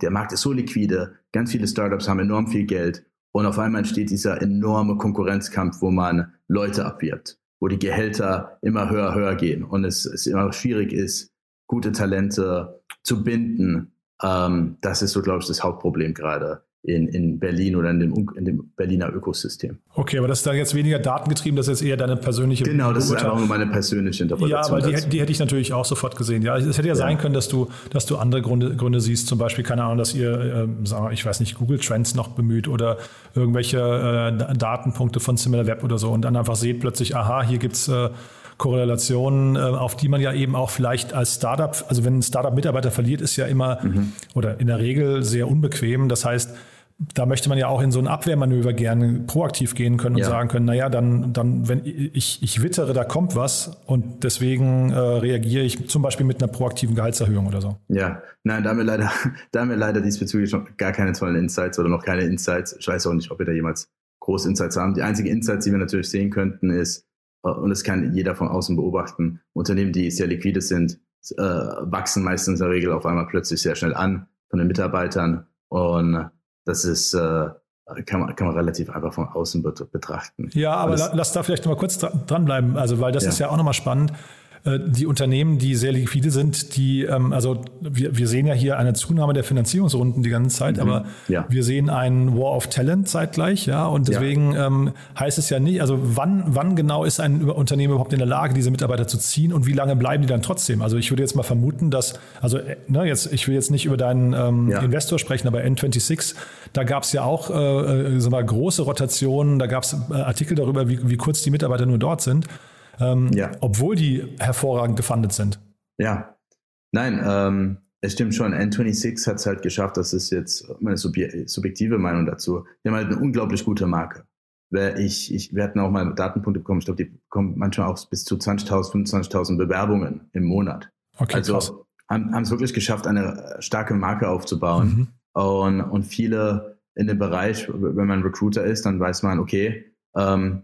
der Markt ist so liquide, ganz viele Startups haben enorm viel Geld und auf einmal entsteht dieser enorme Konkurrenzkampf, wo man Leute abwirbt, wo die Gehälter immer höher, höher gehen und es, es immer schwierig ist, gute Talente zu binden. Ähm, das ist so, glaube ich, das Hauptproblem gerade in, in Berlin oder in dem, in dem Berliner Ökosystem. Okay, aber das ist dann jetzt weniger datengetrieben, das ist jetzt eher deine persönliche Genau, das ist einfach nur meine persönliche Interpretation. Ja, weil die, die, hätte ich natürlich auch sofort gesehen. Ja, es hätte ja, ja, sein können, dass du, dass du andere Gründe, Gründe siehst, zum Beispiel, keine Ahnung, dass ihr, äh, ich weiß nicht, Google Trends noch bemüht oder irgendwelche äh, Datenpunkte von SimilarWeb oder so und dann einfach seht plötzlich, aha, hier gibt's äh, Korrelationen, äh, auf die man ja eben auch vielleicht als Startup, also wenn ein Startup Mitarbeiter verliert, ist ja immer mhm. oder in der Regel sehr unbequem. Das heißt, da möchte man ja auch in so ein Abwehrmanöver gerne proaktiv gehen können und ja. sagen können, naja, dann, dann, wenn ich, ich wittere, da kommt was und deswegen äh, reagiere ich zum Beispiel mit einer proaktiven Gehaltserhöhung oder so. Ja, nein, da haben wir leider, da haben wir leider diesbezüglich noch gar keine tollen Insights oder noch keine Insights. Ich weiß auch nicht, ob wir da jemals große Insights haben. Die einzige Insights, die wir natürlich sehen könnten, ist, äh, und das kann jeder von außen beobachten, Unternehmen, die sehr liquide sind, äh, wachsen meistens in der Regel auf einmal plötzlich sehr schnell an von den Mitarbeitern und das ist, äh, kann, man, kann man relativ einfach von außen betrachten. Ja, aber lass da vielleicht noch mal kurz dranbleiben, also weil das ja. ist ja auch nochmal spannend. Äh, die Unternehmen, die sehr liquide sind, die, ähm, also wir, wir sehen ja hier eine Zunahme der Finanzierungsrunden die ganze Zeit, mhm. aber ja. wir sehen einen War of Talent zeitgleich, ja, und deswegen ja. Ähm, heißt es ja nicht, also wann, wann genau ist ein Unternehmen überhaupt in der Lage, diese Mitarbeiter zu ziehen und wie lange bleiben die dann trotzdem? Also ich würde jetzt mal vermuten, dass, also äh, ne, jetzt, ich will jetzt nicht über deinen ähm, ja. Investor sprechen, aber N26, da gab es ja auch äh, äh, so mal große Rotationen, da gab es Artikel darüber, wie, wie kurz die Mitarbeiter nur dort sind ähm, ja. obwohl die hervorragend gefundet sind. Ja, nein, ähm, es stimmt schon. N26 hat es halt geschafft, das ist jetzt meine subjektive Meinung dazu. Die haben halt eine unglaublich gute Marke. Ich, ich, wir hatten auch mal Datenpunkte bekommen, ich glaube, die bekommen manchmal auch bis zu 20.000, 25.000 Bewerbungen im Monat. Okay, also krass. haben es wirklich geschafft, eine starke Marke aufzubauen. Mhm. Und, und viele in dem Bereich, wenn man Recruiter ist, dann weiß man, okay, ähm,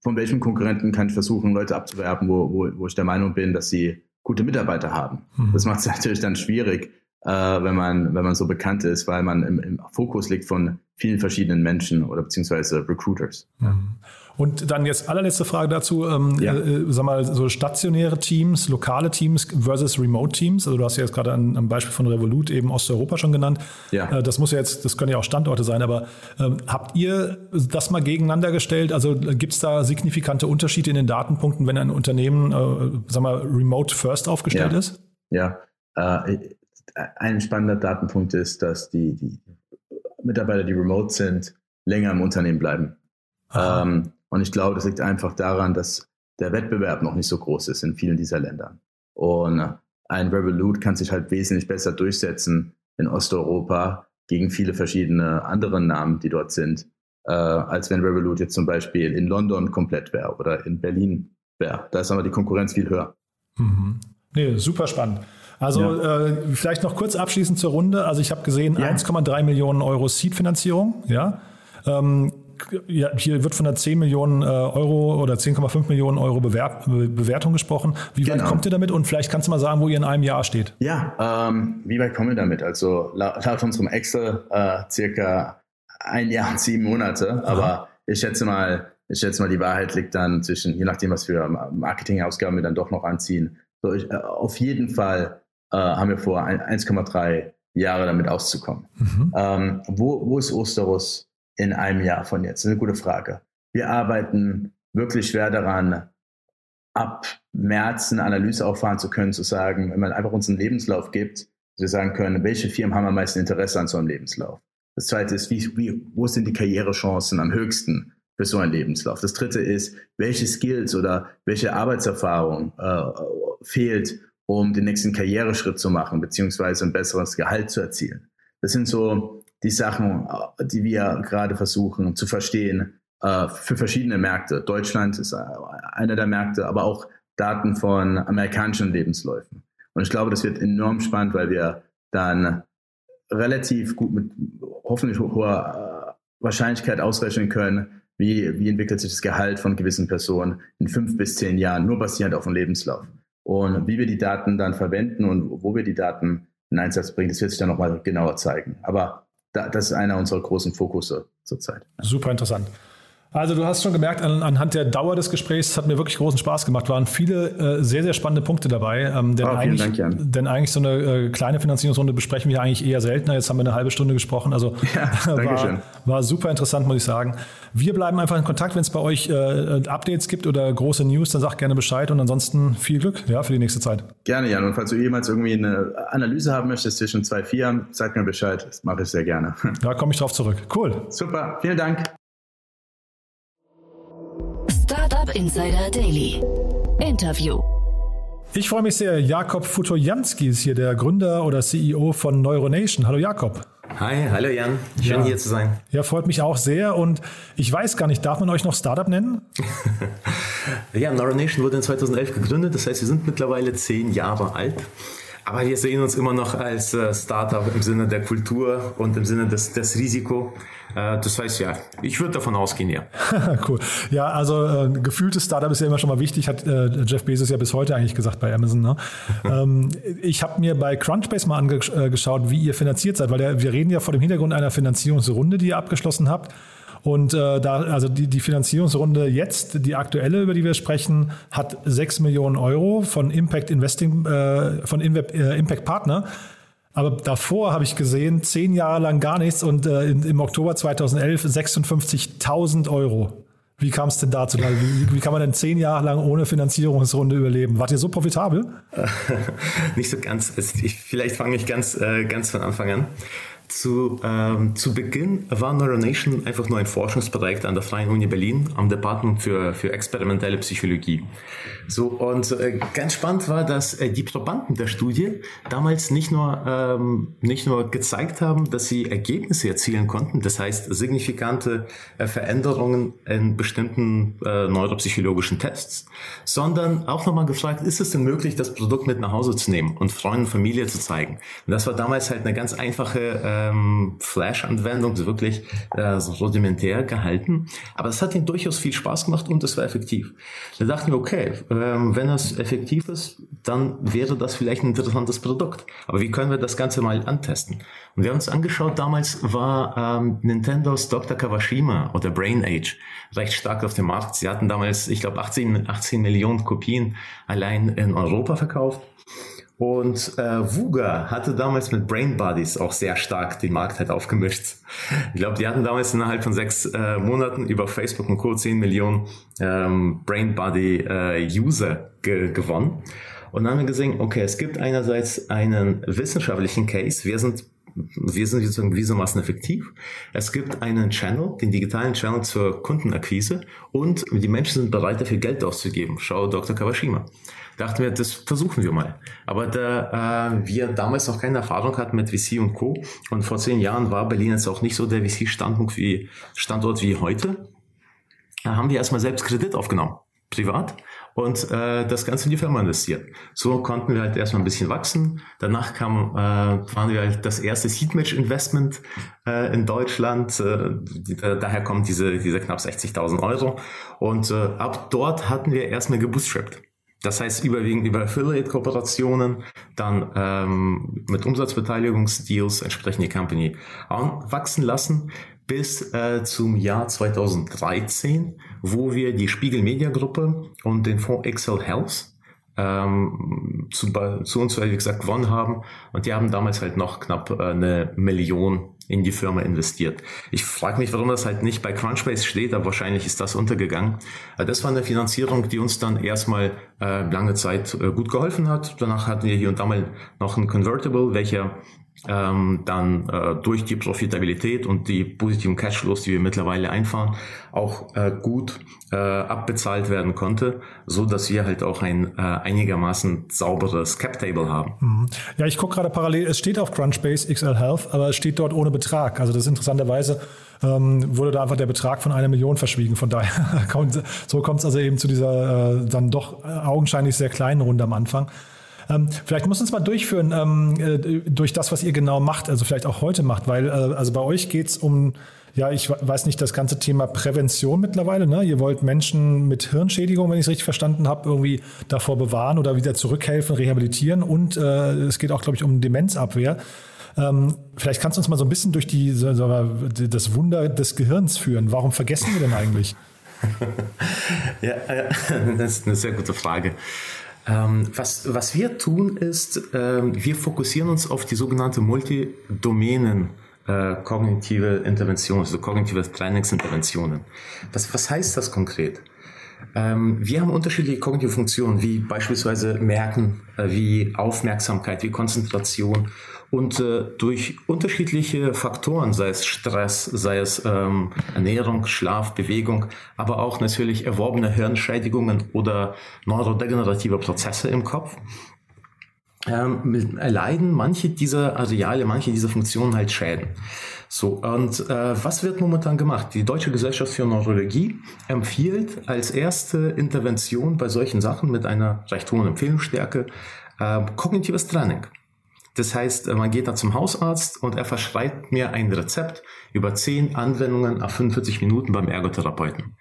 von welchem Konkurrenten kann ich versuchen, Leute abzuwerben, wo, wo, wo ich der Meinung bin, dass sie gute Mitarbeiter haben. Mhm. Das macht es natürlich dann schwierig, äh, wenn, man, wenn man so bekannt ist, weil man im, im Fokus liegt von vielen verschiedenen Menschen oder beziehungsweise Recruiters. Mhm. Und dann jetzt allerletzte Frage dazu, ähm, ja. äh, sag mal, so stationäre Teams, lokale Teams versus Remote Teams. Also du hast ja jetzt gerade ein, ein Beispiel von Revolut eben Osteuropa schon genannt. Ja. Äh, das muss ja jetzt, das können ja auch Standorte sein, aber ähm, habt ihr das mal gegeneinander gestellt? Also gibt es da signifikante Unterschiede in den Datenpunkten, wenn ein Unternehmen, äh, sag mal, remote first aufgestellt ja. ist? Ja, äh, ein spannender Datenpunkt ist, dass die, die Mitarbeiter, die remote sind, länger im Unternehmen bleiben. Ähm, und ich glaube, das liegt einfach daran, dass der Wettbewerb noch nicht so groß ist in vielen dieser Ländern. Und ein Revolut kann sich halt wesentlich besser durchsetzen in Osteuropa gegen viele verschiedene andere Namen, die dort sind, äh, als wenn Revolut jetzt zum Beispiel in London komplett wäre oder in Berlin wäre. Da ist aber die Konkurrenz viel höher. Mhm. Nee, super spannend. Also ja. äh, vielleicht noch kurz abschließend zur Runde. Also ich habe gesehen, ja. 1,3 Millionen Euro Seed-Finanzierung. Ja. Ähm, ja, hier wird von der 10 Millionen äh, Euro oder 10,5 Millionen Euro Bewert Bewertung gesprochen. Wie genau. weit kommt ihr damit? Und vielleicht kannst du mal sagen, wo ihr in einem Jahr steht. Ja, ähm, wie weit kommen wir damit? Also laut, laut unserem Excel äh, circa ein Jahr und sieben Monate. Aber Aha. ich schätze mal, ich schätze mal, die Wahrheit liegt dann zwischen, je nachdem, was für Marketingausgaben wir dann doch noch anziehen. So, ich, äh, auf jeden Fall äh, haben wir vor, 1,3 Jahre damit auszukommen. Mhm. Ähm, wo, wo ist Osterus in einem Jahr von jetzt? Das ist eine gute Frage. Wir arbeiten wirklich schwer daran, ab März eine Analyse auffahren zu können, zu sagen, wenn man einfach uns einen Lebenslauf gibt, wir sagen können, welche Firmen haben am meisten Interesse an so einem Lebenslauf. Das zweite ist, wie, wie, wo sind die Karrierechancen am höchsten für so einen Lebenslauf? Das dritte ist, welche Skills oder welche Arbeitserfahrung äh, fehlt, um den nächsten Karriereschritt zu machen, beziehungsweise ein besseres Gehalt zu erzielen. Das sind so die Sachen, äh, die wir gerade versuchen zu verstehen äh, für verschiedene Märkte. Deutschland ist äh, einer der Märkte, aber auch Daten von amerikanischen Lebensläufen. Und ich glaube, das wird enorm spannend, weil wir dann relativ gut mit hoffentlich hoher Wahrscheinlichkeit ausrechnen können, wie, wie entwickelt sich das Gehalt von gewissen Personen in fünf bis zehn Jahren, nur basierend auf dem Lebenslauf. Und wie wir die Daten dann verwenden und wo wir die Daten in Einsatz bringen, das wird sich dann nochmal genauer zeigen. Aber da, das ist einer unserer großen Fokusse zurzeit. Super interessant. Also du hast schon gemerkt, an, anhand der Dauer des Gesprächs hat mir wirklich großen Spaß gemacht. Waren viele äh, sehr, sehr spannende Punkte dabei. Ähm, denn, oh, eigentlich, Dank, denn eigentlich so eine äh, kleine Finanzierungsrunde besprechen wir eigentlich eher seltener. Jetzt haben wir eine halbe Stunde gesprochen. Also ja, war, war, super interessant, muss ich sagen. Wir bleiben einfach in Kontakt. Wenn es bei euch äh, Updates gibt oder große News, dann sagt gerne Bescheid und ansonsten viel Glück ja, für die nächste Zeit. Gerne, Jan. Und falls du jemals irgendwie eine Analyse haben möchtest zwischen zwei Firmen, sag mir Bescheid. Das mache ich sehr gerne. Da komme ich drauf zurück. Cool. Super. Vielen Dank. Insider Daily. Interview. Ich freue mich sehr. Jakob Futojanski ist hier der Gründer oder CEO von Neuronation. Hallo Jakob. Hi, hallo Jan. Schön ja. hier zu sein. Ja, freut mich auch sehr. Und ich weiß gar nicht, darf man euch noch Startup nennen? ja, Neuronation wurde in 2011 gegründet. Das heißt, wir sind mittlerweile zehn Jahre alt. Aber wir sehen uns immer noch als äh, Startup im Sinne der Kultur und im Sinne des, des Risiko. Äh, das heißt ja, ich würde davon ausgehen, ja. cool. Ja, also äh, gefühltes Startup ist ja immer schon mal wichtig, hat äh, Jeff Bezos ja bis heute eigentlich gesagt bei Amazon. Ne? ähm, ich habe mir bei Crunchbase mal angeschaut, wie ihr finanziert seid, weil der, wir reden ja vor dem Hintergrund einer Finanzierungsrunde, die ihr abgeschlossen habt. Und äh, da, also die, die Finanzierungsrunde jetzt, die aktuelle, über die wir sprechen, hat 6 Millionen Euro von Impact Investing, äh, von Inve äh, Impact Partner. Aber davor habe ich gesehen, zehn Jahre lang gar nichts und äh, im Oktober 2011 56.000 Euro. Wie kam es denn dazu? Wie, wie, kann man denn zehn Jahre lang ohne Finanzierungsrunde überleben? Wart ihr so profitabel? Nicht so ganz. Ich, vielleicht fange ich ganz, äh, ganz von Anfang an. Zu, ähm, zu Beginn war Neuronation einfach nur ein Forschungsprojekt an der Freien Uni Berlin am Department für, für experimentelle Psychologie. So, und äh, ganz spannend war, dass äh, die Probanden der Studie damals nicht nur, ähm, nicht nur gezeigt haben, dass sie Ergebnisse erzielen konnten, das heißt signifikante äh, Veränderungen in bestimmten äh, neuropsychologischen Tests, sondern auch nochmal gefragt, ist es denn möglich, das Produkt mit nach Hause zu nehmen und Freunden und Familie zu zeigen? Und das war damals halt eine ganz einfache ähm, Flash-Anwendung, so wirklich äh, so rudimentär gehalten. Aber es hat ihnen durchaus viel Spaß gemacht und es war effektiv. Da dachten wir, okay, ähm, wenn es effektiv ist, dann wäre das vielleicht ein interessantes Produkt. Aber wie können wir das Ganze mal antesten? Und wir haben uns angeschaut, damals war ähm, Nintendos Dr. Kawashima oder Brain Age recht stark auf dem Markt. Sie hatten damals, ich glaube, 18, 18 Millionen Kopien allein in Europa verkauft. Und äh, Wuga hatte damals mit Brain Buddies auch sehr stark die Marktheit aufgemischt. Ich glaube, die hatten damals innerhalb von sechs äh, Monaten über Facebook und Co. 10 Millionen ähm, Brain Buddy äh, User ge gewonnen. Und dann haben wir gesehen, okay, es gibt einerseits einen wissenschaftlichen Case. Wir sind wir sind sozusagen gewissermaßen effektiv. Es gibt einen Channel, den digitalen Channel zur Kundenakquise und die Menschen sind bereit, dafür Geld auszugeben. Schau Dr. Kawashima. Dachten wir, das versuchen wir mal. Aber da äh, wir damals noch keine Erfahrung hatten mit VC und Co. und vor zehn Jahren war Berlin jetzt auch nicht so der VC-Standort wie, Standort wie heute, haben wir erstmal selbst Kredit aufgenommen, privat und äh, das Ganze in die Firma investiert. So konnten wir halt erstmal ein bisschen wachsen. Danach kam, äh, waren wir halt das erste Seedmatch Investment äh, in Deutschland. Äh, die, daher kommt diese, diese knapp 60.000 Euro. Und äh, ab dort hatten wir erstmal gebootstrapped. Das heißt überwiegend über Affiliate-Kooperationen, dann ähm, mit Umsatzbeteiligungsdeals entsprechend die Company wachsen lassen bis äh, zum Jahr 2013, wo wir die Spiegel Media Gruppe und den Fonds Excel Health ähm, zu, zu uns, wie gesagt, gewonnen haben. Und die haben damals halt noch knapp äh, eine Million in die Firma investiert. Ich frage mich, warum das halt nicht bei Crunchbase steht, aber wahrscheinlich ist das untergegangen. Äh, das war eine Finanzierung, die uns dann erstmal äh, lange Zeit äh, gut geholfen hat. Danach hatten wir hier und da mal noch ein Convertible, welcher ähm, dann äh, durch die Profitabilität und die positiven Cashflows, die wir mittlerweile einfahren, auch äh, gut äh, abbezahlt werden konnte, so dass wir halt auch ein äh, einigermaßen sauberes Cap Table haben. Mhm. Ja, ich gucke gerade parallel. Es steht auf Crunchbase XL Health, aber es steht dort ohne Betrag. Also das ist interessanterweise ähm, wurde da einfach der Betrag von einer Million verschwiegen. Von daher kommt, so kommt es also eben zu dieser äh, dann doch augenscheinlich sehr kleinen Runde am Anfang. Ähm, vielleicht muss uns mal durchführen ähm, äh, durch das, was ihr genau macht, also vielleicht auch heute macht, weil äh, also bei euch geht es um ja, ich weiß nicht, das ganze Thema Prävention mittlerweile. Ne? Ihr wollt Menschen mit Hirnschädigung, wenn ich es richtig verstanden habe, irgendwie davor bewahren oder wieder zurückhelfen, rehabilitieren. Und äh, es geht auch, glaube ich, um Demenzabwehr. Ähm, vielleicht kannst du uns mal so ein bisschen durch die, so, das Wunder des Gehirns führen. Warum vergessen wir denn eigentlich? ja, das ist eine sehr gute Frage. Ähm, was, was wir tun ist, ähm, wir fokussieren uns auf die sogenannte Multidomänen äh, kognitive Intervention, also kognitive Trainingsinterventionen. Was, was heißt das konkret? Ähm, wir haben unterschiedliche kognitive Funktionen, wie beispielsweise Merken, äh, wie Aufmerksamkeit, wie Konzentration und äh, durch unterschiedliche Faktoren, sei es Stress, sei es ähm, Ernährung, Schlaf, Bewegung, aber auch natürlich erworbene Hirnschädigungen oder neurodegenerative Prozesse im Kopf, ähm, erleiden manche dieser Areale, manche dieser Funktionen halt Schäden. So, und äh, was wird momentan gemacht? Die Deutsche Gesellschaft für Neurologie empfiehlt als erste Intervention bei solchen Sachen mit einer recht hohen Empfehlungsstärke äh, kognitives Training. Das heißt, man geht da zum Hausarzt und er verschreibt mir ein Rezept über 10 Anwendungen auf 45 Minuten beim Ergotherapeuten.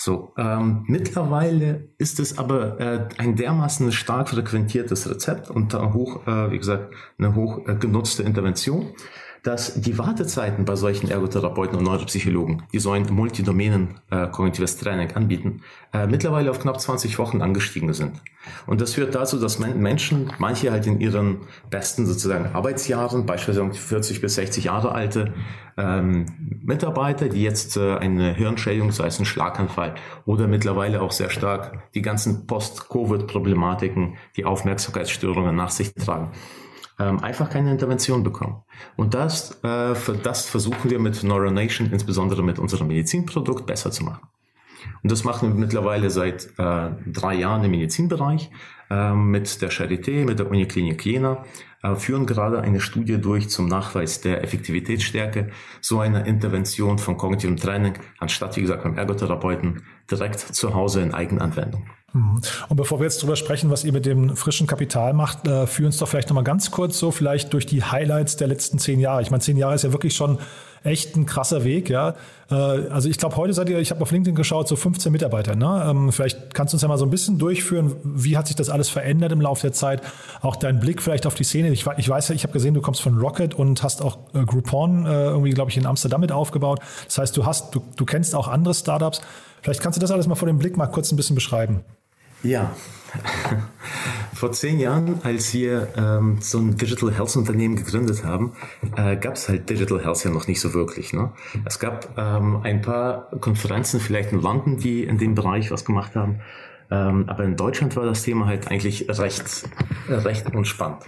So, ähm, mittlerweile ist es aber äh, ein dermaßen stark frequentiertes Rezept und hoch, äh, wie gesagt, eine hoch äh, genutzte Intervention, dass die Wartezeiten bei solchen Ergotherapeuten und Neuropsychologen, die so ein Multidomänen äh, kognitives Training anbieten, äh, mittlerweile auf knapp 20 Wochen angestiegen sind. Und das führt dazu, dass Menschen, manche halt in ihren besten sozusagen Arbeitsjahren, beispielsweise 40 bis 60 Jahre alte ähm, Mitarbeiter, die jetzt äh, eine Hirnschädigung, sei es ein Schlaganfall oder mittlerweile auch sehr stark die ganzen Post-Covid-Problematiken, die Aufmerksamkeitsstörungen nach sich tragen ähm, einfach keine Intervention bekommen. Und das, äh, für das versuchen wir mit Neuronation, insbesondere mit unserem Medizinprodukt, besser zu machen. Und das machen wir mittlerweile seit äh, drei Jahren im Medizinbereich äh, mit der Charité, mit der Uniklinik Jena, äh, führen gerade eine Studie durch zum Nachweis der Effektivitätsstärke so einer Intervention von kognitivem Training, anstatt, wie gesagt, beim Ergotherapeuten direkt zu Hause in Eigenanwendung. Mhm. Und bevor wir jetzt darüber sprechen, was ihr mit dem frischen Kapital macht, äh, führen uns doch vielleicht nochmal ganz kurz so vielleicht durch die Highlights der letzten zehn Jahre. Ich meine, zehn Jahre ist ja wirklich schon echt ein krasser Weg, ja. Äh, also ich glaube, heute seid ihr, ich habe auf LinkedIn geschaut, so 15 Mitarbeiter. Ne? Ähm, vielleicht kannst du uns ja mal so ein bisschen durchführen, wie hat sich das alles verändert im Laufe der Zeit? Auch dein Blick vielleicht auf die Szene. Ich, ich weiß ja, ich habe gesehen, du kommst von Rocket und hast auch äh, Groupon äh, irgendwie, glaube ich, in Amsterdam mit aufgebaut. Das heißt, du hast, du, du kennst auch andere Startups. Vielleicht kannst du das alles mal vor dem Blick mal kurz ein bisschen beschreiben. Ja, vor zehn Jahren, als wir ähm, so ein Digital Health Unternehmen gegründet haben, äh, gab es halt Digital Health ja noch nicht so wirklich. Ne? Es gab ähm, ein paar Konferenzen vielleicht in London, die in dem Bereich was gemacht haben. Ähm, aber in Deutschland war das Thema halt eigentlich recht, recht unspannend.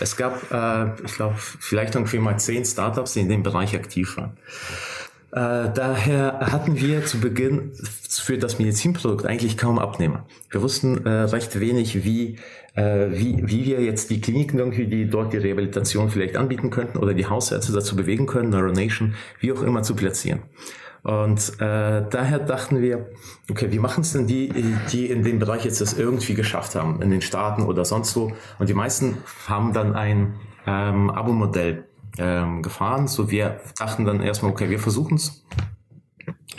Es gab, äh, ich glaube, vielleicht irgendwie mal zehn Startups, die in dem Bereich aktiv waren. Äh, daher hatten wir zu Beginn für das Medizinprodukt eigentlich kaum Abnehmer. Wir wussten äh, recht wenig, wie, äh, wie, wie wir jetzt die Kliniken irgendwie, die dort die Rehabilitation vielleicht anbieten könnten oder die Hausärzte dazu bewegen können, Neuronation, wie auch immer zu platzieren. Und äh, daher dachten wir, okay, wie machen es denn die, die in dem Bereich jetzt das irgendwie geschafft haben, in den Staaten oder sonst wo? Und die meisten haben dann ein ähm, Abo-Modell ähm, gefahren. So wir dachten dann erstmal, okay, wir versuchen es.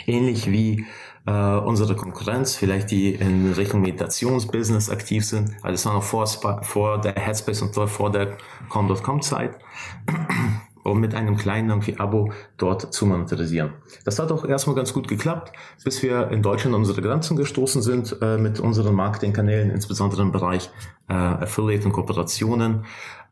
Ähnlich wie äh, unsere Konkurrenz, vielleicht die in Richtung Meditationsbusiness aktiv sind. Also das war noch vor, vor der Headspace und vor der Com.com Zeit um mit einem kleinen irgendwie Abo dort zu monetarisieren. Das hat auch erstmal ganz gut geklappt, bis wir in Deutschland an unsere Grenzen gestoßen sind äh, mit unseren Marketingkanälen, insbesondere im Bereich äh, Affiliate und Kooperationen.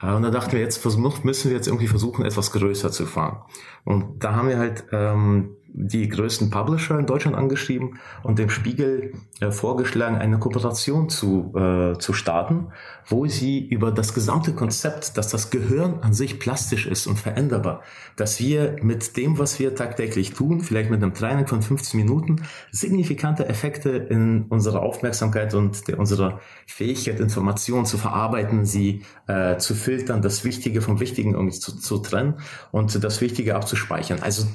Äh, und da dachten wir, jetzt müssen wir jetzt irgendwie versuchen, etwas größer zu fahren. Und da haben wir halt ähm, die größten Publisher in Deutschland angeschrieben und dem Spiegel äh, vorgeschlagen, eine Kooperation zu, äh, zu starten, wo sie über das gesamte Konzept, dass das Gehirn an sich plastisch ist und veränderbar, dass wir mit dem, was wir tagtäglich tun, vielleicht mit einem Training von 15 Minuten, signifikante Effekte in unserer Aufmerksamkeit und der, unserer Fähigkeit, Informationen zu verarbeiten, sie äh, zu filtern, das Wichtige vom Wichtigen irgendwie zu, zu trennen und das Wichtige abzuspeichern. Also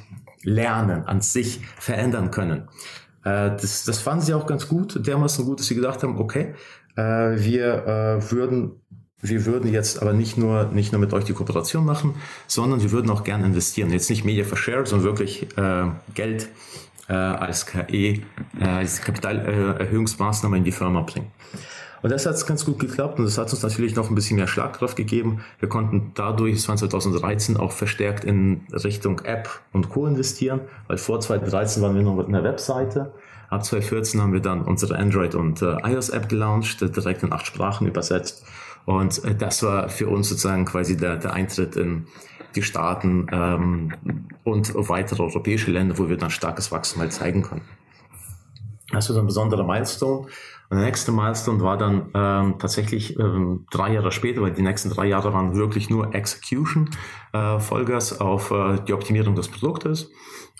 Lernen an sich verändern können. Äh, das, das fanden sie auch ganz gut, dermaßen gut, dass sie gedacht haben, okay, äh, wir äh, würden wir würden jetzt aber nicht nur, nicht nur mit euch die Kooperation machen, sondern wir würden auch gerne investieren. Jetzt nicht Media for Share, sondern wirklich äh, Geld äh, als KE, äh, als Kapitalerhöhungsmaßnahme in die Firma bringen. Und das hat ganz gut geklappt und das hat uns natürlich noch ein bisschen mehr Schlagkraft gegeben. Wir konnten dadurch 2013 auch verstärkt in Richtung App und Co. investieren, weil vor 2013 waren wir noch mit einer Webseite. Ab 2014 haben wir dann unsere Android- und äh, iOS-App gelauncht, direkt in acht Sprachen übersetzt. Und äh, das war für uns sozusagen quasi der, der Eintritt in die Staaten ähm, und weitere europäische Länder, wo wir dann starkes Wachstum halt zeigen konnten. Das war so ein besonderer Milestone. Und der nächste Milestone war dann ähm, tatsächlich ähm, drei Jahre später, weil die nächsten drei Jahre waren wirklich nur Execution, äh, Vollgas auf äh, die Optimierung des Produktes.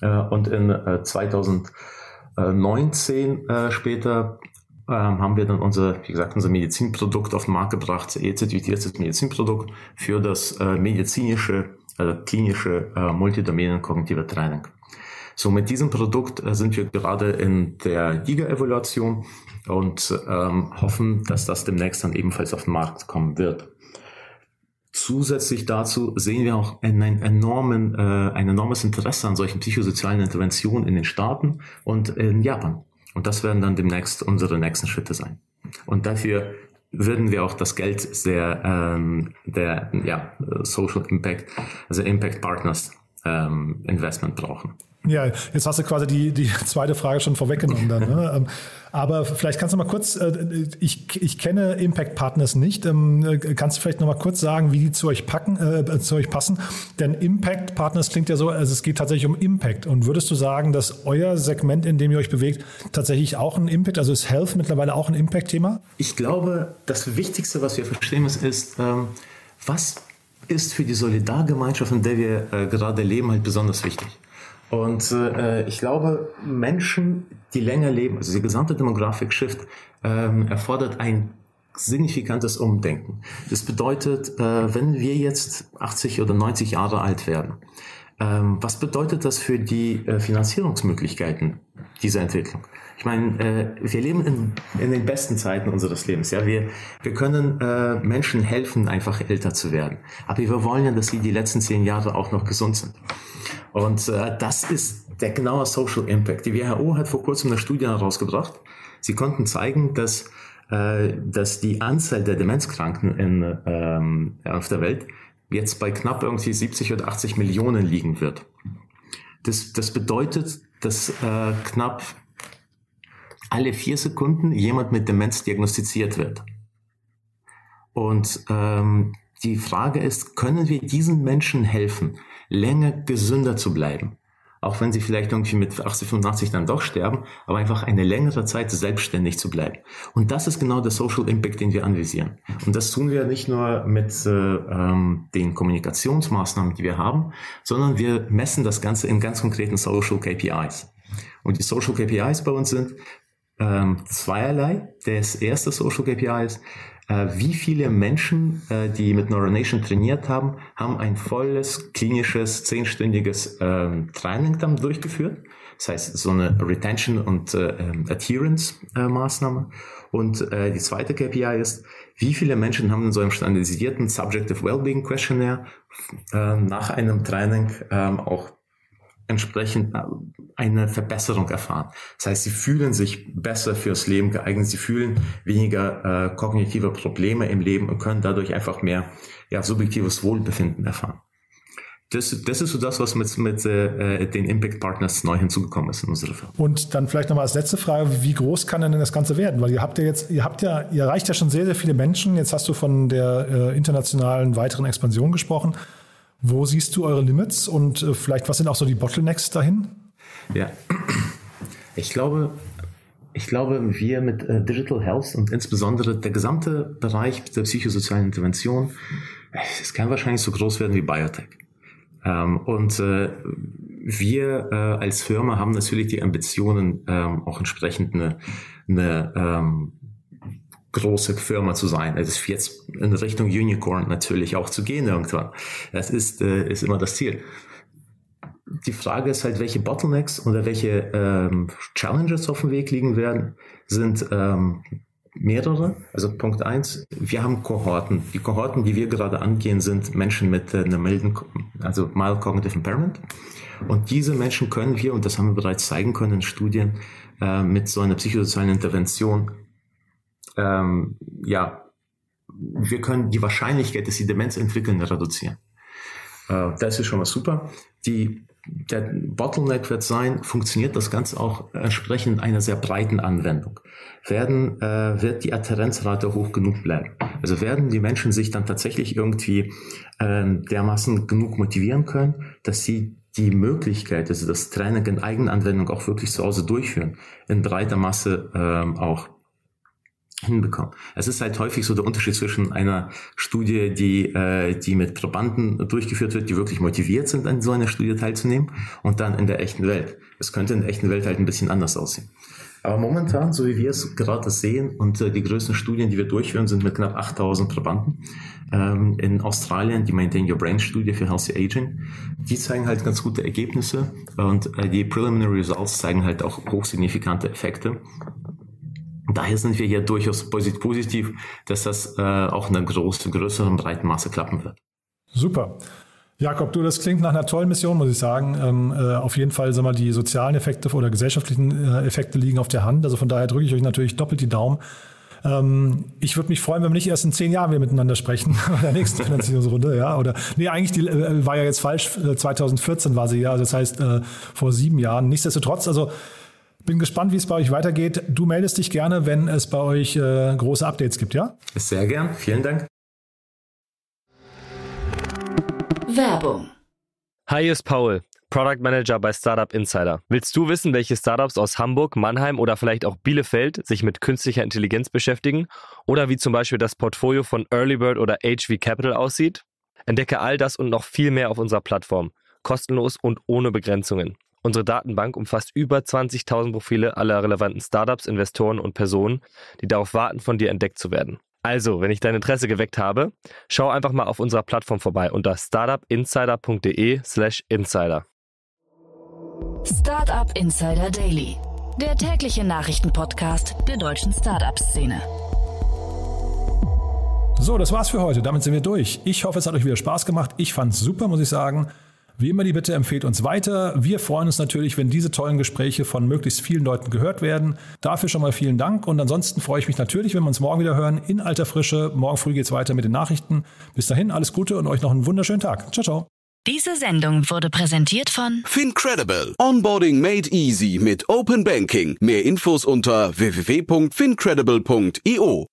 Äh, und in äh, 2019 äh, später äh, haben wir dann unser, wie gesagt, unser Medizinprodukt auf den Markt gebracht, e-zertifiziertes Medizinprodukt für das äh, medizinische, äh, klinische äh, multidomänen kognitive Training. So, mit diesem Produkt äh, sind wir gerade in der Liga-Evaluation und ähm, hoffen, dass das demnächst dann ebenfalls auf den Markt kommen wird. Zusätzlich dazu sehen wir auch ein, ein, enormen, äh, ein enormes Interesse an solchen psychosozialen Interventionen in den Staaten und in Japan. Und das werden dann demnächst unsere nächsten Schritte sein. Und dafür würden wir auch das Geld der, ähm, der ja, Social Impact, also Impact Partners ähm, Investment brauchen. Ja, jetzt hast du quasi die, die zweite Frage schon vorweggenommen dann. Ne? Ähm, aber vielleicht kannst du mal kurz, äh, ich, ich kenne Impact Partners nicht, ähm, äh, kannst du vielleicht noch mal kurz sagen, wie die zu euch packen, äh, zu euch passen? Denn Impact Partners klingt ja so, also es geht tatsächlich um Impact. Und würdest du sagen, dass euer Segment, in dem ihr euch bewegt, tatsächlich auch ein Impact, also ist Health mittlerweile auch ein Impact-Thema? Ich glaube, das Wichtigste, was wir verstehen müssen, ist, ähm, was ist für die Solidargemeinschaft, in der wir äh, gerade leben, halt besonders wichtig. Und äh, ich glaube, Menschen, die länger leben, also die gesamte Demographic Shift, ähm, erfordert ein signifikantes Umdenken. Das bedeutet, äh, wenn wir jetzt 80 oder 90 Jahre alt werden, was bedeutet das für die äh, Finanzierungsmöglichkeiten dieser Entwicklung? Ich meine, äh, wir leben in, in den besten Zeiten unseres Lebens. Ja, wir, wir können äh, Menschen helfen, einfach älter zu werden. Aber wir wollen ja, dass sie die letzten zehn Jahre auch noch gesund sind. Und das ist der genaue Social Impact. Die WHO hat vor kurzem eine Studie herausgebracht. Sie konnten zeigen, dass, dass die Anzahl der Demenzkranken in, ähm, auf der Welt jetzt bei knapp irgendwie 70 oder 80 Millionen liegen wird. Das, das bedeutet, dass äh, knapp alle vier Sekunden jemand mit Demenz diagnostiziert wird. Und ähm, die Frage ist, können wir diesen Menschen helfen, länger gesünder zu bleiben? Auch wenn sie vielleicht irgendwie mit 80, 85 dann doch sterben, aber einfach eine längere Zeit selbstständig zu bleiben. Und das ist genau der Social Impact, den wir anvisieren. Und das tun wir nicht nur mit äh, ähm, den Kommunikationsmaßnahmen, die wir haben, sondern wir messen das Ganze in ganz konkreten Social KPIs. Und die Social KPIs bei uns sind, ähm, zweierlei. Das erste Social KPI ist, wie viele Menschen, äh, die mit Neuronation trainiert haben, haben ein volles klinisches zehnstündiges ähm, Training dann durchgeführt. Das heißt, so eine Retention und äh, ähm, Adherence äh, Maßnahme. Und äh, die zweite KPI ist, wie viele Menschen haben in so einem standardisierten Subjective Wellbeing Questionnaire äh, nach einem Training ähm, auch entsprechend äh, eine Verbesserung erfahren. Das heißt, sie fühlen sich besser fürs Leben geeignet, sie fühlen weniger äh, kognitive Probleme im Leben und können dadurch einfach mehr ja, subjektives Wohlbefinden erfahren. Das, das ist so das, was mit, mit äh, den Impact Partners neu hinzugekommen ist in unserer Firma. Und dann vielleicht nochmal als letzte Frage, wie groß kann denn das Ganze werden? Weil ihr habt ja jetzt, ihr habt ja, ihr erreicht ja schon sehr, sehr viele Menschen. Jetzt hast du von der äh, internationalen weiteren Expansion gesprochen. Wo siehst du eure Limits und äh, vielleicht was sind auch so die Bottlenecks dahin? Ja, ich glaube, ich glaube, wir mit äh, Digital Health und insbesondere der gesamte Bereich der psychosozialen Intervention, es kann wahrscheinlich so groß werden wie Biotech. Ähm, und äh, wir äh, als Firma haben natürlich die Ambitionen, ähm, auch entsprechend eine, eine ähm, große Firma zu sein. Es ist jetzt in Richtung Unicorn natürlich auch zu gehen irgendwann. Das ist, äh, ist immer das Ziel. Die Frage ist halt, welche Bottlenecks oder welche ähm, Challenges auf dem Weg liegen werden, sind ähm, mehrere. Also Punkt eins, wir haben Kohorten. Die Kohorten, die wir gerade angehen, sind Menschen mit äh, einer milden, also mild cognitive impairment. Und diese Menschen können wir, und das haben wir bereits zeigen können in Studien, äh, mit so einer psychosozialen Intervention ähm, ja, wir können die Wahrscheinlichkeit, dass sie Demenz entwickeln, reduzieren. Äh, das ist schon mal super. Die, der Bottleneck wird sein, funktioniert das Ganze auch entsprechend einer sehr breiten Anwendung. Werden, äh, wird die Adherenzrate hoch genug bleiben? Also werden die Menschen sich dann tatsächlich irgendwie äh, dermaßen genug motivieren können, dass sie die Möglichkeit, also das Training in Eigenanwendung auch wirklich zu Hause durchführen, in breiter Masse ähm, auch hinbekommen. Es ist halt häufig so der Unterschied zwischen einer Studie, die, äh, die mit Probanden durchgeführt wird, die wirklich motiviert sind, an so einer Studie teilzunehmen, und dann in der echten Welt. Es könnte in der echten Welt halt ein bisschen anders aussehen. Aber momentan, so wie wir es gerade sehen, und äh, die größten Studien, die wir durchführen, sind mit knapp 8000 Probanden. Ähm, in Australien, die Maintain Your Brain Studie für Healthy Aging, die zeigen halt ganz gute Ergebnisse und äh, die Preliminary Results zeigen halt auch hochsignifikante Effekte. Daher sind wir hier durchaus positiv, dass das äh, auch in einer großen, größeren, breiten Masse klappen wird. Super. Jakob, du, das klingt nach einer tollen Mission, muss ich sagen. Ähm, äh, auf jeden Fall, sag mal, die sozialen Effekte oder gesellschaftlichen äh, Effekte liegen auf der Hand. Also von daher drücke ich euch natürlich doppelt die Daumen. Ähm, ich würde mich freuen, wenn wir nicht erst in zehn Jahren wieder miteinander sprechen, bei der nächsten Finanzierungsrunde, ja. Oder nee, eigentlich die äh, war ja jetzt falsch, 2014 äh, war sie ja, also das heißt äh, vor sieben Jahren. Nichtsdestotrotz, also bin gespannt, wie es bei euch weitergeht. Du meldest dich gerne, wenn es bei euch äh, große Updates gibt, ja? Sehr gern. Vielen Dank. Werbung. Hi, hier ist Paul, Product Manager bei Startup Insider. Willst du wissen, welche Startups aus Hamburg, Mannheim oder vielleicht auch Bielefeld sich mit künstlicher Intelligenz beschäftigen? Oder wie zum Beispiel das Portfolio von Earlybird oder HV Capital aussieht? Entdecke all das und noch viel mehr auf unserer Plattform. Kostenlos und ohne Begrenzungen. Unsere Datenbank umfasst über 20.000 Profile aller relevanten Startups, Investoren und Personen, die darauf warten, von dir entdeckt zu werden. Also, wenn ich dein Interesse geweckt habe, schau einfach mal auf unserer Plattform vorbei unter startupinsider.de/slash insider. Startup Insider Daily, der tägliche Nachrichtenpodcast der deutschen Startup-Szene. So, das war's für heute. Damit sind wir durch. Ich hoffe, es hat euch wieder Spaß gemacht. Ich fand's super, muss ich sagen. Wie immer die Bitte empfehlt uns weiter. Wir freuen uns natürlich, wenn diese tollen Gespräche von möglichst vielen Leuten gehört werden. Dafür schon mal vielen Dank und ansonsten freue ich mich natürlich, wenn wir uns morgen wieder hören in alter Frische. Morgen früh geht's weiter mit den Nachrichten. Bis dahin alles Gute und euch noch einen wunderschönen Tag. Ciao, ciao. Diese Sendung wurde präsentiert von FinCredible. Onboarding made easy mit Open Banking. Mehr Infos unter www.fincredible.io.